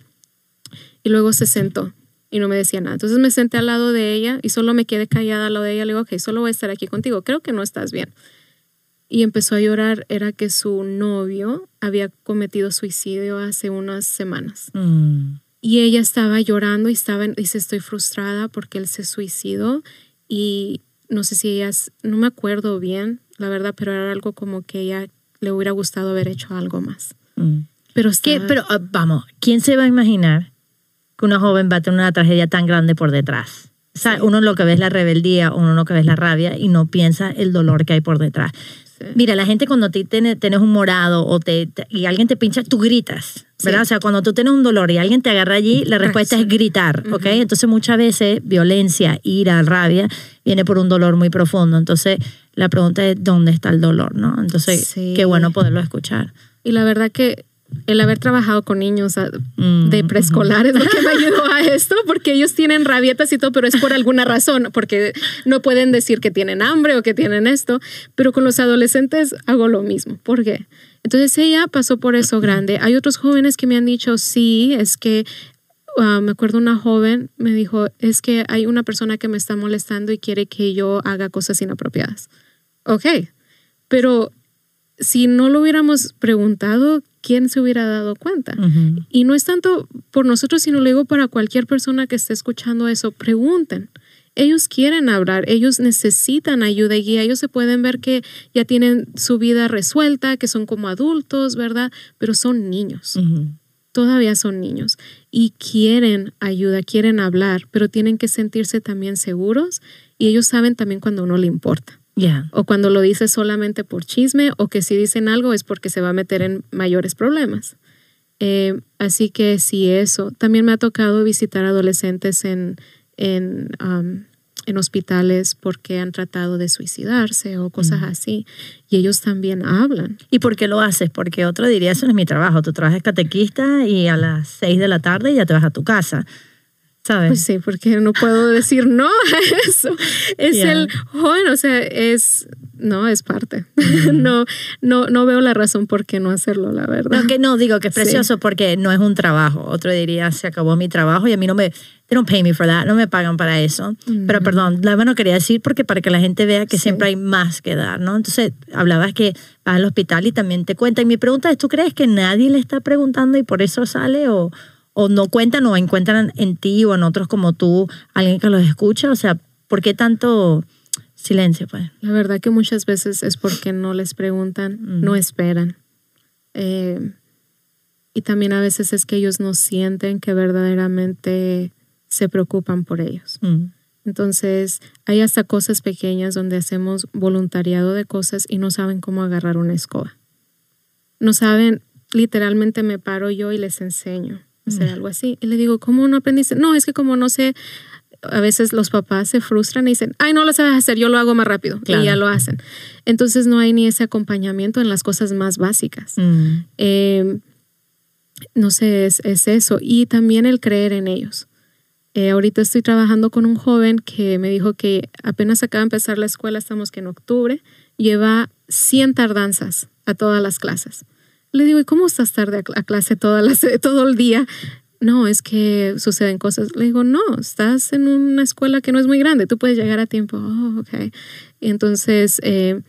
Y luego se sentó y no me decía nada. Entonces me senté al lado de ella y solo me quedé callada al lado de ella. Le digo, ok, solo voy a estar aquí contigo. Creo que no estás bien. Y empezó a llorar. Era que su novio había cometido suicidio hace unas semanas. Mm. Y ella estaba llorando y estaba, dice, estoy frustrada porque él se suicidó y no sé si ella, no me acuerdo bien, la verdad, pero era algo como que ella le hubiera gustado haber hecho algo más. Mm. Pero ¿Qué? estaba- Pero ah, vamos, ¿quién se va a imaginar que una joven va a tener una tragedia tan grande por detrás? O sea, Sí. uno lo que ve es la rebeldía, uno lo que ve es la rabia y no piensa el dolor que hay por detrás. Sí. Mira, la gente cuando tú tienes, un morado o te, te- y alguien te pincha, tú gritas, ¿verdad? Sí. O sea, cuando tú tienes un dolor y alguien te agarra allí, la respuesta es gritar, ¿ok? Entonces muchas veces violencia, ira, rabia, viene por un dolor muy profundo. Entonces la pregunta es, ¿dónde está el dolor, no? Entonces, qué bueno poderlo escuchar. Y la verdad que el haber trabajado con niños ah, Mm, de preescolar es lo que me ayudó a esto, porque ellos tienen rabietas y todo, pero es por alguna razón, porque no pueden decir que tienen hambre o que tienen esto, pero con los adolescentes hago lo mismo. ¿Por qué? Entonces ella pasó por eso grande. Hay otros jóvenes que me han dicho, sí, es que ah, me acuerdo una joven me dijo, es que hay una persona que me está molestando y quiere que yo haga cosas inapropiadas. Ok, pero si no lo hubiéramos preguntado, ¿quién se hubiera dado cuenta? Y no es tanto por nosotros, sino lo digo para cualquier persona que esté escuchando eso, pregunten. Ellos quieren hablar, ellos necesitan ayuda y guía, ellos se pueden ver que ya tienen su vida resuelta, que son como adultos, ¿verdad? Pero son niños, todavía son niños y quieren ayuda, quieren hablar, pero tienen que sentirse también seguros y ellos saben también cuando uno le importa Ya. o cuando lo dice solamente por chisme o que si dicen algo es porque se va a meter en mayores problemas. Eh, así que sí, eso. También me ha tocado visitar adolescentes en, en, um, en hospitales porque han tratado de suicidarse o cosas así. Y ellos también hablan. ¿Y por qué lo haces? Porque otro diría, eso no es mi trabajo. Tú trabajas catequista y a las seis de la tarde ya te vas a tu casa. ¿Sabes? Pues sí, porque no puedo decir no a eso. Es Yeah. el joven, o sea, es, no, es parte. no, no, no veo la razón por qué no hacerlo, la verdad. No, que no, digo que es Sí. precioso porque no es un trabajo. Otro diría, se acabó mi trabajo y a mí no me, they don't pay me for that, no me pagan para eso. Pero perdón, la no quería decir porque para que la gente vea que Sí. siempre hay más que dar, ¿no? Entonces, hablabas que vas al hospital y también te cuentan. Y mi pregunta es, ¿tú crees que nadie le está preguntando y por eso sale o, o no cuentan o encuentran en ti o en otros como tú alguien que los escucha? O sea, ¿por qué tanto silencio, pues? La verdad que muchas veces es porque no les preguntan, Mm. no esperan. Eh, y también a veces es que ellos no sienten que verdaderamente se preocupan por ellos. Mm. Entonces, hay hasta cosas pequeñas donde hacemos voluntariado de cosas y no saben cómo agarrar una escoba. No saben, literalmente me paro yo y les enseño hacer algo así. Y le digo, ¿cómo no aprendiste? No, es que como no sé, a veces los papás se frustran y dicen, ay, no lo sabes hacer, yo lo hago más rápido. Y ya lo hacen. Entonces no hay ni ese acompañamiento en las cosas más básicas. Mm. Eh, no sé, es, es, eso. Y también el creer en ellos. Eh, ahorita estoy trabajando con un joven que me dijo que apenas acaba de empezar la escuela, estamos que en octubre, lleva 100 tardanzas a todas las clases. Le digo, ¿y cómo estás tarde a, clase toda la, todo el día? No, es que suceden cosas. Le digo, no, estás en una escuela que no es muy grande, tú puedes llegar a tiempo. Oh, ok. entonces, eh,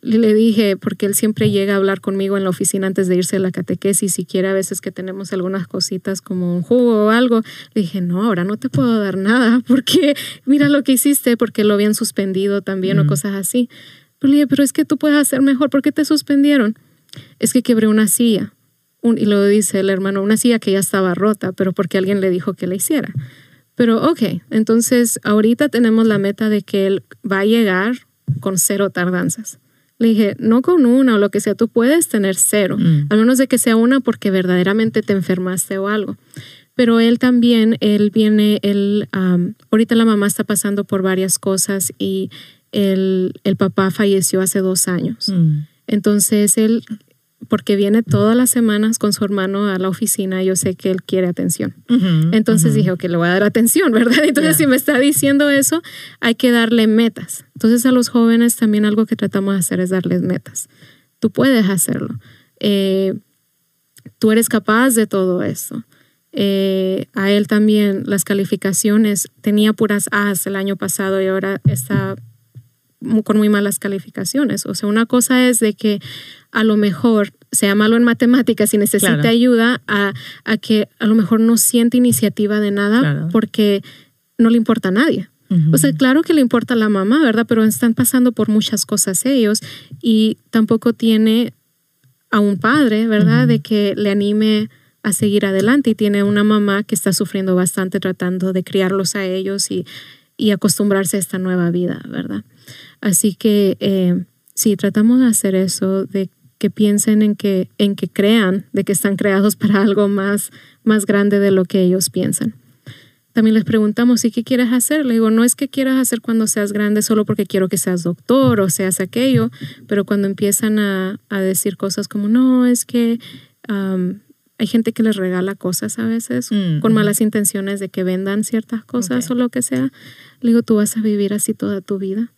le dije, porque él siempre llega a hablar conmigo en la oficina antes de irse a la catequesis, si quiere a veces que tenemos algunas cositas como un jugo o algo, le dije, no, ahora no te puedo dar nada, [laughs] porque mira lo que hiciste, porque lo habían suspendido también o cosas así. Pero le dije, pero es que tú puedes hacer mejor, ¿por qué te suspendieron? Es que quebré una silla. y lo dice el hermano, una silla que ya estaba rota, pero porque alguien le dijo que la hiciera. Pero ok, entonces ahorita tenemos la meta de que él va a llegar con cero tardanzas. Le dije, no con una o lo que sea, tú puedes tener cero, mm. al menos de que sea una porque verdaderamente te enfermaste o algo. Pero él también, él viene, él, ahorita la mamá está pasando por varias cosas y el, el papá falleció hace dos años. Mm. Entonces él porque viene todas las semanas con su hermano a la oficina, yo sé que él quiere atención. Entonces dije, ok, le voy a dar atención, [laughs] ¿verdad? Entonces si me está diciendo eso, hay que darle metas. Entonces a los jóvenes también algo que tratamos de hacer es darles metas. Tú puedes hacerlo. Eh, tú eres capaz de todo eso. Eh, a él también las calificaciones, tenía puras A's el año pasado y ahora está con muy malas calificaciones. O sea, una cosa es de que a lo mejor sea malo en matemáticas y necesita ayuda a, que a lo mejor no siente iniciativa de nada porque no le importa a nadie. O sea, claro que le importa a la mamá, ¿verdad? Pero están pasando por muchas cosas ellos y tampoco tiene a un padre, ¿verdad? De que le anime a seguir adelante y tiene una mamá que está sufriendo bastante tratando de criarlos a ellos y, y acostumbrarse a esta nueva vida, ¿verdad? Así que eh, sí, tratamos de hacer eso, de que piensen en que, en que crean, de que están creados [laughs] para algo más, más grande de lo que ellos piensan. También les preguntamos, ¿y qué quieres hacer? Le digo, no es que quieras hacer cuando seas grande solo porque quiero que seas doctor o seas aquello, pero cuando empiezan a, a decir cosas como, no, es que hay gente que les regala cosas a veces mm, con malas intenciones de que vendan ciertas cosas o lo que sea, le digo, tú vas a vivir así toda tu vida.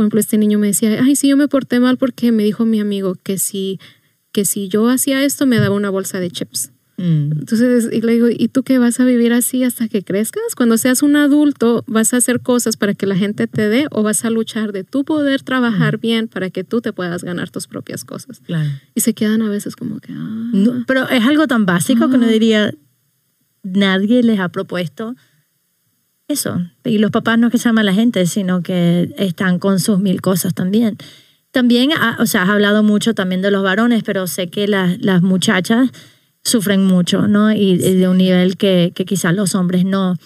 Por ejemplo, este niño me decía, ay, sí, yo me porté mal porque me dijo mi amigo que si, que si yo hacía esto me daba una bolsa de chips. Mm. Entonces, y le digo, ¿y tú qué vas a vivir así hasta que crezcas? Cuando seas un adulto, ¿vas a hacer cosas para que la gente te dé o vas a luchar de tu poder trabajar mm. bien para que tú te puedas ganar tus propias cosas? Claro. Y se quedan a veces como que... Ah, pero es algo tan básico que no ah. diría, nadie les ha propuesto eso. Y los papás no es que se a la gente, sino que están con sus mil cosas también. También, ah, o sea, has hablado mucho también de los varones, pero sé que las, las muchachas sufren mucho, ¿no? Y, de un nivel que, que quizás los hombres no.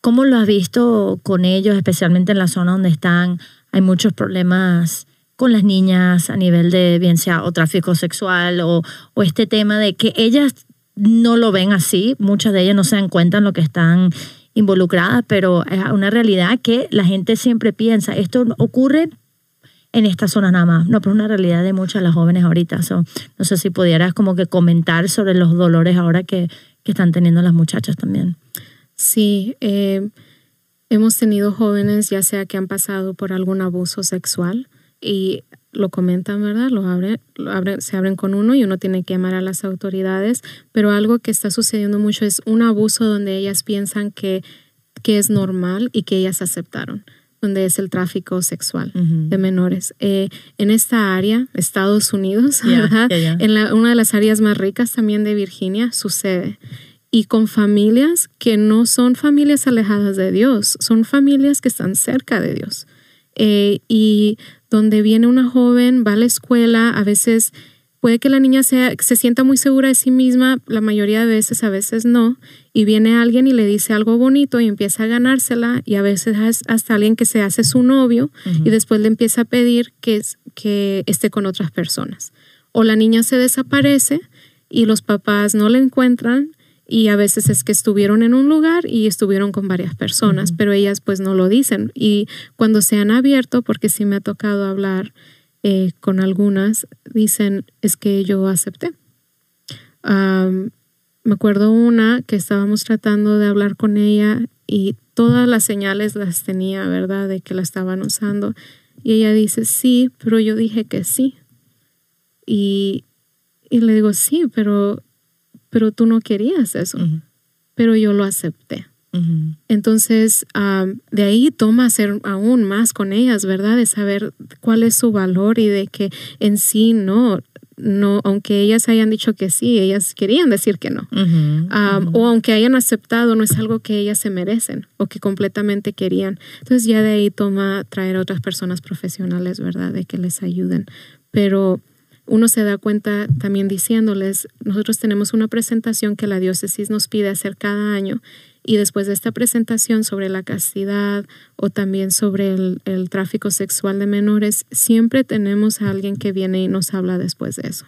¿Cómo lo has visto con ellos, especialmente en la zona donde están? Hay muchos problemas con las niñas a nivel de bien sea o tráfico sexual o, o este tema de que ellas no lo ven así, muchas de ellas no se dan cuenta en lo que están involucradas, pero es una realidad que la gente siempre piensa, esto ocurre en esta zona nada más, no, pero es una realidad de muchas de las jóvenes ahorita. no sé si pudieras como que comentar sobre los dolores ahora que, que están teniendo las muchachas también. Sí, eh, hemos tenido jóvenes ya sea que han pasado por algún abuso sexual y lo comentan, ¿verdad? Lo abren, lo abren, se abren con uno y uno tiene que llamar a las autoridades, pero algo que está sucediendo mucho es un abuso donde ellas piensan que, que es normal y que ellas aceptaron donde es el tráfico sexual de menores. Eh, en esta área, Estados Unidos, ¿verdad? en la, una de las áreas más ricas también de Virginia, sucede. Y con familias que no son familias alejadas de Dios, son familias que están cerca de Dios. Eh, y donde viene una joven, va a la escuela, a veces Puede que la niña sea, se sienta muy segura de sí misma, la mayoría de veces, a veces no, y viene alguien y le dice algo bonito y empieza a ganársela, y a veces hasta alguien que se hace su novio y después le empieza a pedir que, que esté con otras personas. O la niña se desaparece y los papás no la encuentran y a veces es que estuvieron en un lugar y estuvieron con varias personas, pero ellas pues no lo dicen. Y cuando se han abierto, porque sí me ha tocado hablar eh, con algunas dicen es que yo acepté. me acuerdo una que estábamos tratando de hablar con ella y todas las señales las tenía, ¿verdad? De que la estaban usando. Y ella dice, sí, pero yo dije que sí. Y, y le digo, sí, pero, pero tú no querías eso. Pero yo lo acepté. Entonces, de ahí toma ser aún más con ellas, ¿verdad? De saber cuál es su valor y de que en sí no, no, aunque ellas hayan dicho que sí, ellas querían decir que no. O aunque hayan aceptado, no es algo que ellas se merecen o que completamente querían. Entonces ya de ahí toma traer a otras personas profesionales, ¿verdad? De que les ayuden. Pero uno se da cuenta también diciéndoles, nosotros tenemos una presentación que la diócesis nos pide hacer cada año y después de esta presentación sobre la castidad o también sobre el, tráfico sexual de menores, siempre tenemos a alguien que viene y nos habla después de eso.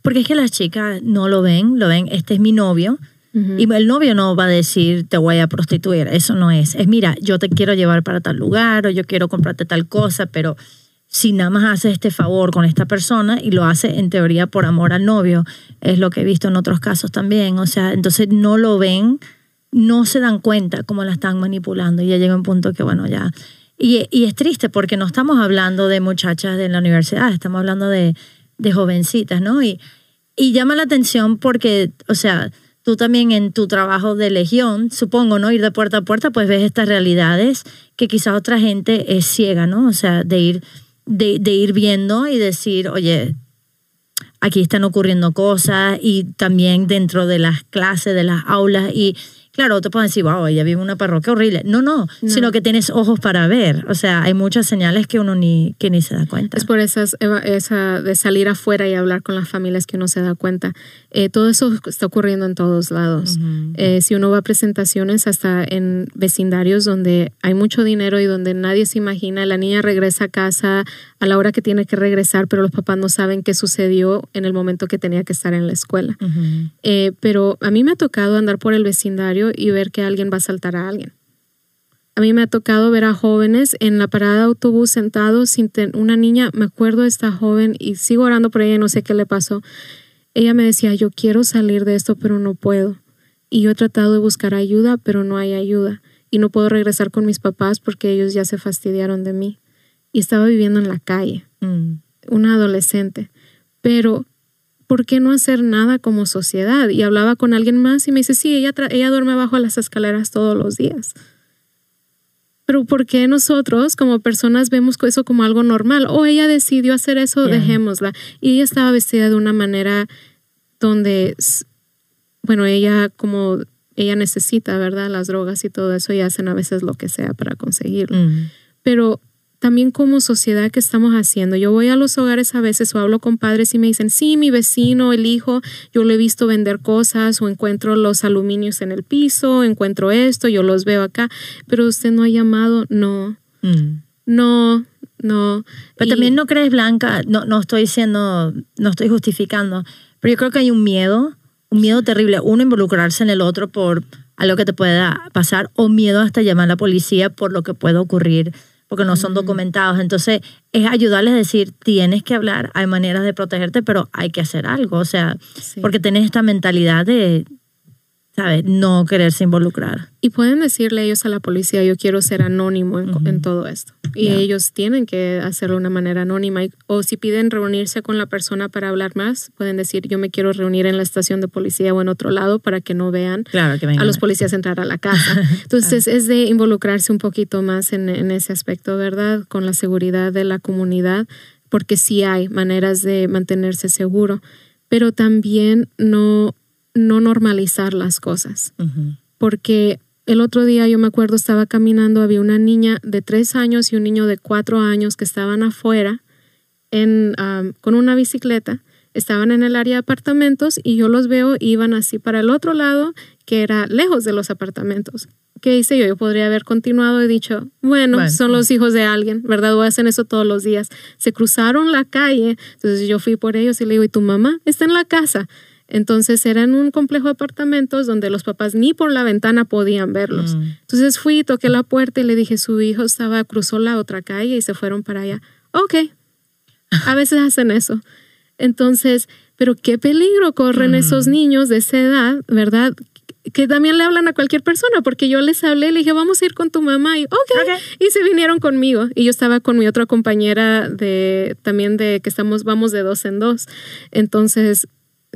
Porque es que las chicas no lo ven, lo ven, este es mi novio, y el novio no va a decir, te voy a prostituir, eso no es. Es, mira, yo te quiero llevar para tal lugar o yo quiero comprarte tal cosa, pero si nada más hace este favor con esta persona y lo hace en teoría por amor al novio, es lo que he visto en otros casos también. O sea, entonces no lo ven no se dan cuenta cómo la están manipulando y ya llega un punto que, bueno, ya... Y, es triste porque no estamos hablando de muchachas de la universidad, estamos hablando de, jovencitas, ¿no? Y, y llama la atención porque, o sea, tú también en tu trabajo de legión, supongo, ¿no? Ir de puerta a puerta, pues ves estas realidades que quizás otra gente es ciega, ¿no? O sea, de ir, de, de ir viendo y decir, oye, aquí están ocurriendo cosas y también dentro de las clases, de las aulas y Claro, te pueden decir, wow, ella vive en una parroquia horrible. No, no, sino que tienes ojos para ver. O sea, hay muchas señales que uno ni, que ni se da cuenta. Es por esas, esa de salir afuera y hablar con las familias que uno se da cuenta. Eh, todo eso está ocurriendo en todos lados. Eh, si uno va a presentaciones hasta en vecindarios donde hay mucho dinero y donde nadie se imagina, la niña regresa a casa a la hora que tiene que regresar, pero los papás no saben qué sucedió en el momento que tenía que estar en la escuela. Eh, pero a mí me ha tocado andar por el vecindario y ver que alguien va a saltar a alguien. A mí me ha tocado ver a jóvenes en la parada de autobús sentados sin una niña, me acuerdo de esta joven y sigo orando por ella no sé qué le pasó ella me decía, yo quiero salir de esto, pero no puedo. Y yo he tratado de buscar ayuda, pero no hay ayuda. Y no puedo regresar con mis papás porque ellos ya se fastidiaron de mí. Y estaba viviendo en la calle, mm. una adolescente. Pero, ¿por qué no hacer nada como sociedad? Y hablaba con alguien más y me dice, sí, ella, ella duerme bajo las escaleras todos los días. Pero ¿por qué nosotros como personas vemos eso como algo normal? O ella decidió hacer eso, dejémosla. Y ella estaba vestida de una manera donde, bueno, ella como ella necesita, ¿verdad? Las drogas y todo eso y hacen a veces lo que sea para conseguirlo. Mm. Pero también como sociedad que estamos haciendo. Yo voy a los hogares a veces o hablo con padres y me dicen, sí, mi vecino, el hijo, yo lo he visto vender cosas o encuentro los aluminios en el piso, encuentro esto, yo los veo acá, pero usted no ha llamado, no, mm. no, no. Pero también no crees, Blanca, no, no estoy diciendo, no estoy justificando, pero yo creo que hay un miedo, un miedo terrible, uno involucrarse en el otro por algo que te pueda pasar o miedo hasta llamar a la policía por lo que pueda ocurrir porque no son documentados. Entonces, es ayudarles a decir, tienes que hablar, hay maneras de protegerte, pero hay que hacer algo. O sea, porque tienes esta mentalidad de, ¿sabes? No quererse involucrar. Y pueden decirle ellos a la policía, yo quiero ser anónimo en, todo esto. Y ellos tienen que hacerlo de una manera anónima. o si piden reunirse con la persona para hablar más, pueden decir, yo me quiero reunir en la estación de policía o en otro lado para que no vean a los policías entrar a la casa. [laughs] Entonces es de involucrarse un poquito más en, en ese aspecto, ¿verdad? Con la seguridad de la comunidad, porque sí hay maneras de mantenerse seguro, pero también no no normalizar las cosas. Porque el otro día yo me acuerdo, estaba caminando, había una niña de tres años y un niño de cuatro años que estaban afuera en, con una bicicleta estaban en el área de apartamentos y yo los veo, iban así para el otro lado, que era lejos de los apartamentos. ¿Qué hice yo? Yo podría haber continuado y dicho, bueno, son los hijos de alguien, ¿verdad? O hacen eso todos los días. Se cruzaron la calle, entonces yo fui por ellos y le digo, ¿y tu mamá está en la casa? Entonces era en un complejo de apartamentos donde los papás ni por la ventana podían verlos. Mm. Entonces fui, toqué la puerta y le dije, su hijo estaba, cruzó la otra calle y se fueron para allá. Ok, a [laughs] veces hacen eso. Entonces, pero qué peligro corren mm. esos niños de esa edad, ¿verdad? Que también le hablan a cualquier persona, porque yo les hablé, le dije, vamos a ir con tu mamá, y ok, y se vinieron conmigo. Y yo estaba con mi otra compañera de, también de que estamos, vamos de dos en dos. Entonces,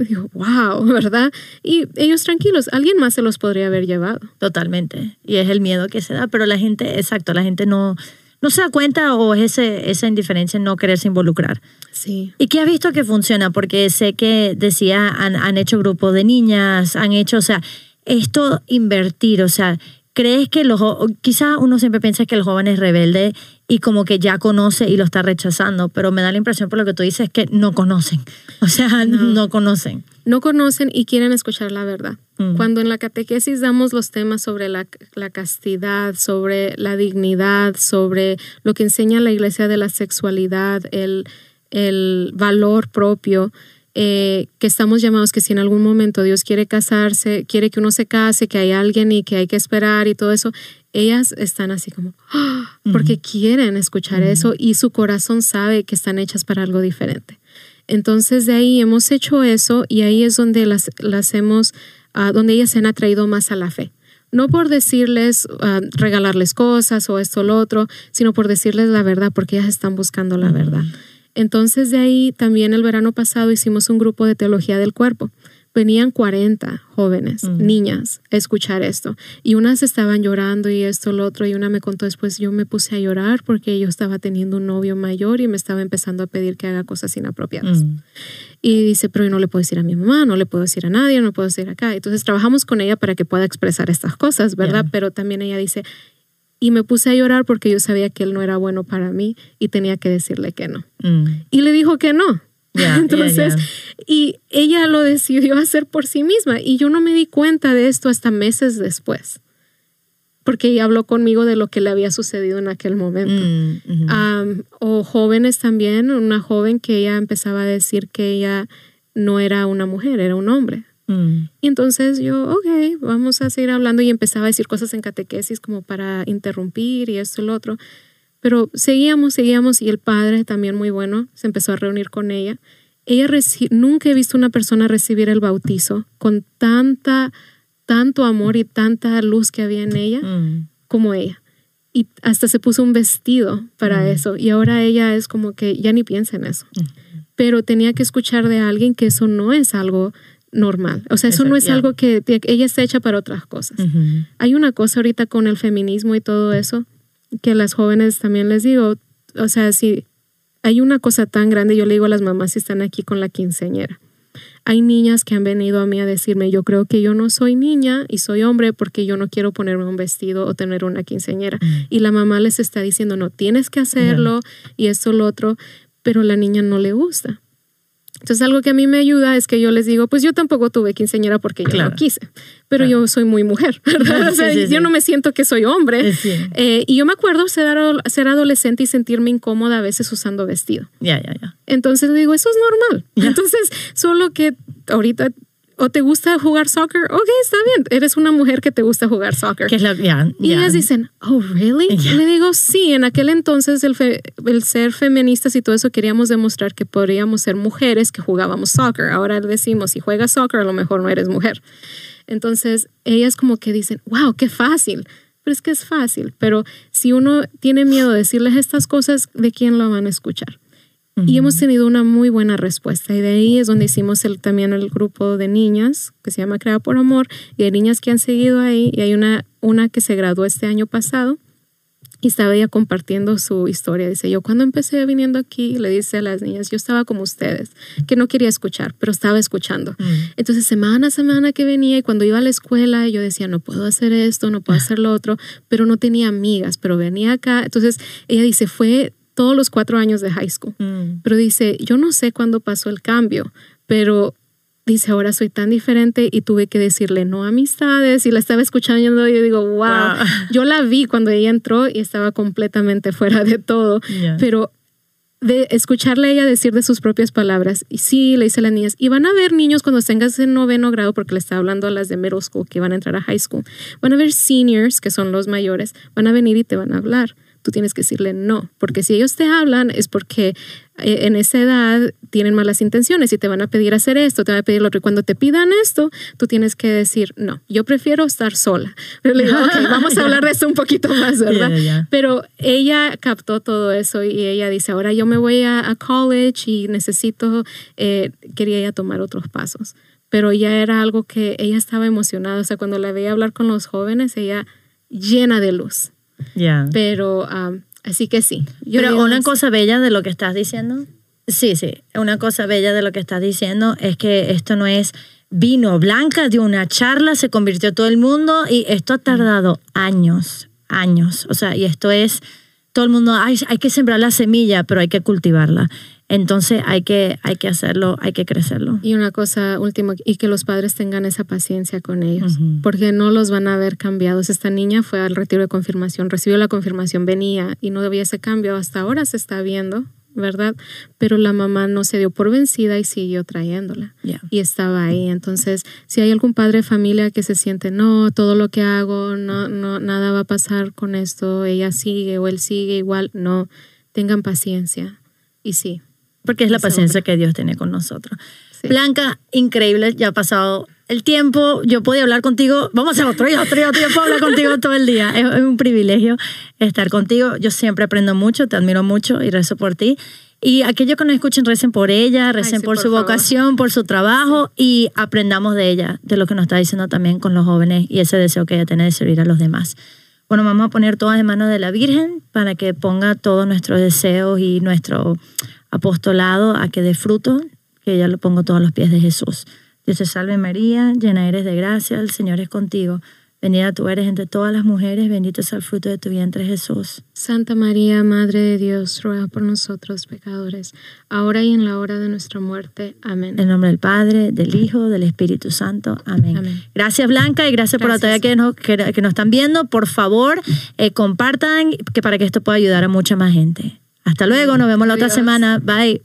digo, wow, [laughs] ¿verdad? Y ellos tranquilos, alguien más se los podría haber llevado. Totalmente. Y es el miedo que se da, pero la gente, exacto, la gente no, no se da cuenta o es ese, esa indiferencia en no quererse involucrar. Sí. ¿Y qué has visto que funciona? Porque sé que decía, han, han hecho grupos de niñas, han hecho, o sea, esto invertir, o sea, ¿crees que los, quizá uno siempre piensa que el joven es rebelde y como que ya conoce y lo está rechazando, pero me da la impresión por lo que tú dices que no conocen, o sea, [laughs] no, conocen. No conocen y quieren escuchar la verdad. Mm. Cuando en la catequesis damos los temas sobre la, la, castidad, sobre la dignidad, sobre lo que enseña la iglesia de la sexualidad, el, el valor propio, eh, que estamos llamados que si en algún momento Dios quiere casarse, quiere que uno se case, que hay alguien y que hay que esperar y todo eso, ellas están así como, ¡ah! porque quieren escuchar eso y su corazón sabe que están hechas para algo diferente. Entonces de ahí hemos hecho eso y ahí es donde las, las hemos, ah, donde ellas se han atraído más a la fe. No por decirles, ah, regalarles cosas o esto o lo otro, sino por decirles la verdad, porque ellas están buscando la verdad. Entonces de ahí también el verano pasado hicimos un grupo de teología del cuerpo. Venían 40 jóvenes, niñas, a escuchar esto. Y unas estaban llorando y esto, lo otro. Y una me contó después, yo me puse a llorar porque yo estaba teniendo un novio mayor y me estaba empezando a pedir que haga cosas inapropiadas. Y dice, pero yo no le puedo decir a mi mamá, no le puedo decir a nadie, no puedo decir acá. Entonces trabajamos con ella para que pueda expresar estas cosas, ¿verdad? Pero también ella dice, y me puse a llorar porque yo sabía que él no era bueno para mí y tenía que decirle que no. Mm. Y le dijo que no. [laughs] Entonces, y ella lo decidió hacer por sí misma y yo no me di cuenta de esto hasta meses después, porque ella habló conmigo de lo que le había sucedido en aquel momento. Mm, o jóvenes también, una joven que ella empezaba a decir que ella no era una mujer, era un hombre. Mm. Y entonces yo, ok, vamos a seguir hablando y empezaba a decir cosas en catequesis como para interrumpir y esto y lo otro. Pero seguíamos, seguíamos y el padre también muy bueno se empezó a reunir con ella. Ella nunca he visto una persona recibir el bautizo con tanta, tanto amor y tanta luz que había en ella mm. como ella. Y hasta se puso un vestido para mm. eso. Y ahora ella es como que ya ni piensa en eso. Pero tenía que escuchar de alguien que eso no es algo normal. O sea, eso no es algo que ella está hecha para otras cosas. Hay una cosa ahorita con el feminismo y todo eso que a las jóvenes también les digo, o sea, si hay una cosa tan grande, yo le digo a las mamás si están aquí con la quinceñera. Hay niñas que han venido a mí a decirme, yo creo que yo no soy niña y soy hombre porque yo no quiero ponerme un vestido o tener una quinceñera. Y la mamá les está diciendo, no, tienes que hacerlo y esto, lo otro, pero la niña no le gusta. Entonces algo que a mí me ayuda es que yo les digo, pues yo tampoco tuve quinceañera porque yo no quise, pero yo soy muy mujer, [laughs] ¿verdad? o sea, yo no me siento que soy hombre. Eh, y yo me acuerdo ser, ser adolescente y sentirme incómoda a veces usando vestido. Ya, ya, ya. Entonces digo, eso es normal. Entonces, solo que ahorita ¿O te gusta jugar soccer? Ok, está bien. Eres una mujer que te gusta jugar soccer. y ellas dicen, oh, really? Le digo, sí, en aquel entonces el, el, ser feministas y todo eso queríamos demostrar que podríamos ser mujeres que jugábamos soccer. Ahora decimos, si juegas soccer, a lo mejor no eres mujer. Entonces, ellas como que dicen, wow, qué fácil. Pero es que es fácil. Pero si uno tiene miedo de decirles estas cosas, ¿de quién lo van a escuchar? Y hemos tenido una muy buena respuesta. Y de ahí es donde hicimos el, también el grupo de niñas que se llama Crea por Amor. Y hay niñas que han seguido ahí. Y hay una, una que se graduó este año pasado. Y estaba ella compartiendo su historia. Dice, yo cuando empecé viniendo aquí, le dice a las niñas, yo estaba como ustedes, que no quería escuchar, pero estaba escuchando. Entonces, semana a semana que venía y cuando iba a la escuela, yo decía, no puedo hacer esto, no puedo hacer lo otro, pero no tenía amigas, pero venía acá. Entonces, ella dice, fue todos los cuatro años de high school. Mm. Pero dice, yo no sé cuándo pasó el cambio, pero dice, ahora soy tan diferente y tuve que decirle no a amistades y la estaba escuchando y yo digo, wow, Wow. yo la vi cuando ella entró y estaba completamente fuera de todo, Yeah. pero de escucharle a ella decir de sus propias palabras, y sí, le dice a las niñas, y van a ver niños cuando tengas en noveno grado, porque le está hablando a las de middle school que van a entrar a high school, van a ver seniors, que son los mayores, van a venir y te van a hablar. Tú tienes que decirle no, porque si ellos te hablan es porque eh, en esa edad tienen malas intenciones y te van a pedir hacer esto, te van a pedir lo otro. Y cuando te pidan esto, tú tienes que decir no, yo prefiero estar sola. Pero [laughs] le digo, ok, vamos a hablar de esto un poquito más, [laughs] ¿verdad? Yeah, yeah. Pero ella captó todo eso y ella dice, ahora yo me voy a, a college y necesito, eh, quería ella tomar otros pasos. Pero ya era algo que ella estaba emocionada, o sea, cuando la veía hablar con los jóvenes, ella llena de luz. Yeah. Pero, um, así que sí. Yo Pero una cosa bella de lo que estás diciendo, sí, sí, una cosa bella de lo que estás diciendo es que esto no es vino blanca de una charla, se convirtió todo el mundo y esto ha tardado años, años. O sea, y esto es, todo el mundo, hay, hay que sembrar la semilla, pero hay que cultivarla. Entonces hay que, hay que hacerlo, hay que crecerlo. Y una cosa última, y que los padres tengan esa paciencia con ellos, porque no los van a ver cambiados. Esta niña fue al retiro de confirmación, recibió la confirmación, venía y no había ese cambio. Hasta ahora se está viendo, ¿verdad? Pero la mamá no se dio por vencida y siguió trayéndola. Yeah. Y estaba ahí. Entonces, si hay algún padre de familia que se siente, no, todo lo que hago, no, no, nada va a pasar con esto, ella sigue o él sigue igual, no, tengan paciencia. Y sí, Porque es la paciencia que Dios tiene con nosotros. Sí. Blanca, increíble, ya ha pasado el tiempo, yo podía hablar contigo, vamos a hacer otro y otro y otro, yo puedo hablar contigo todo el día, es, es un privilegio estar contigo, yo siempre aprendo mucho, te admiro mucho y rezo por ti. Y aquellos que nos escuchen, recen por ella, recen sí, por, por su favor. vocación, por su trabajo y aprendamos de ella, de lo que nos está diciendo también con los jóvenes y ese deseo que ella tiene de servir a los demás. Bueno, vamos a poner todas en manos de la Virgen para que ponga todos nuestros deseos y nuestro apostolado a que dé fruto, que ella lo pongo todos a los pies de Jesús. Dios te salve María, llena eres de gracia, el Señor es contigo. Bendita tú eres entre todas las mujeres, bendito es el fruto de tu vientre Jesús. Santa María, Madre de Dios, ruega por nosotros pecadores, ahora y en la hora de nuestra muerte. Amén. En el nombre del Padre, del Hijo, del Espíritu Santo. Amén. Amén. Gracias Blanca y gracias, por la tarea que nos, que, que nos están viendo. Por favor, eh, compartan que para que esto pueda ayudar a mucha más gente. Hasta luego, nos vemos la otra semana. Bye.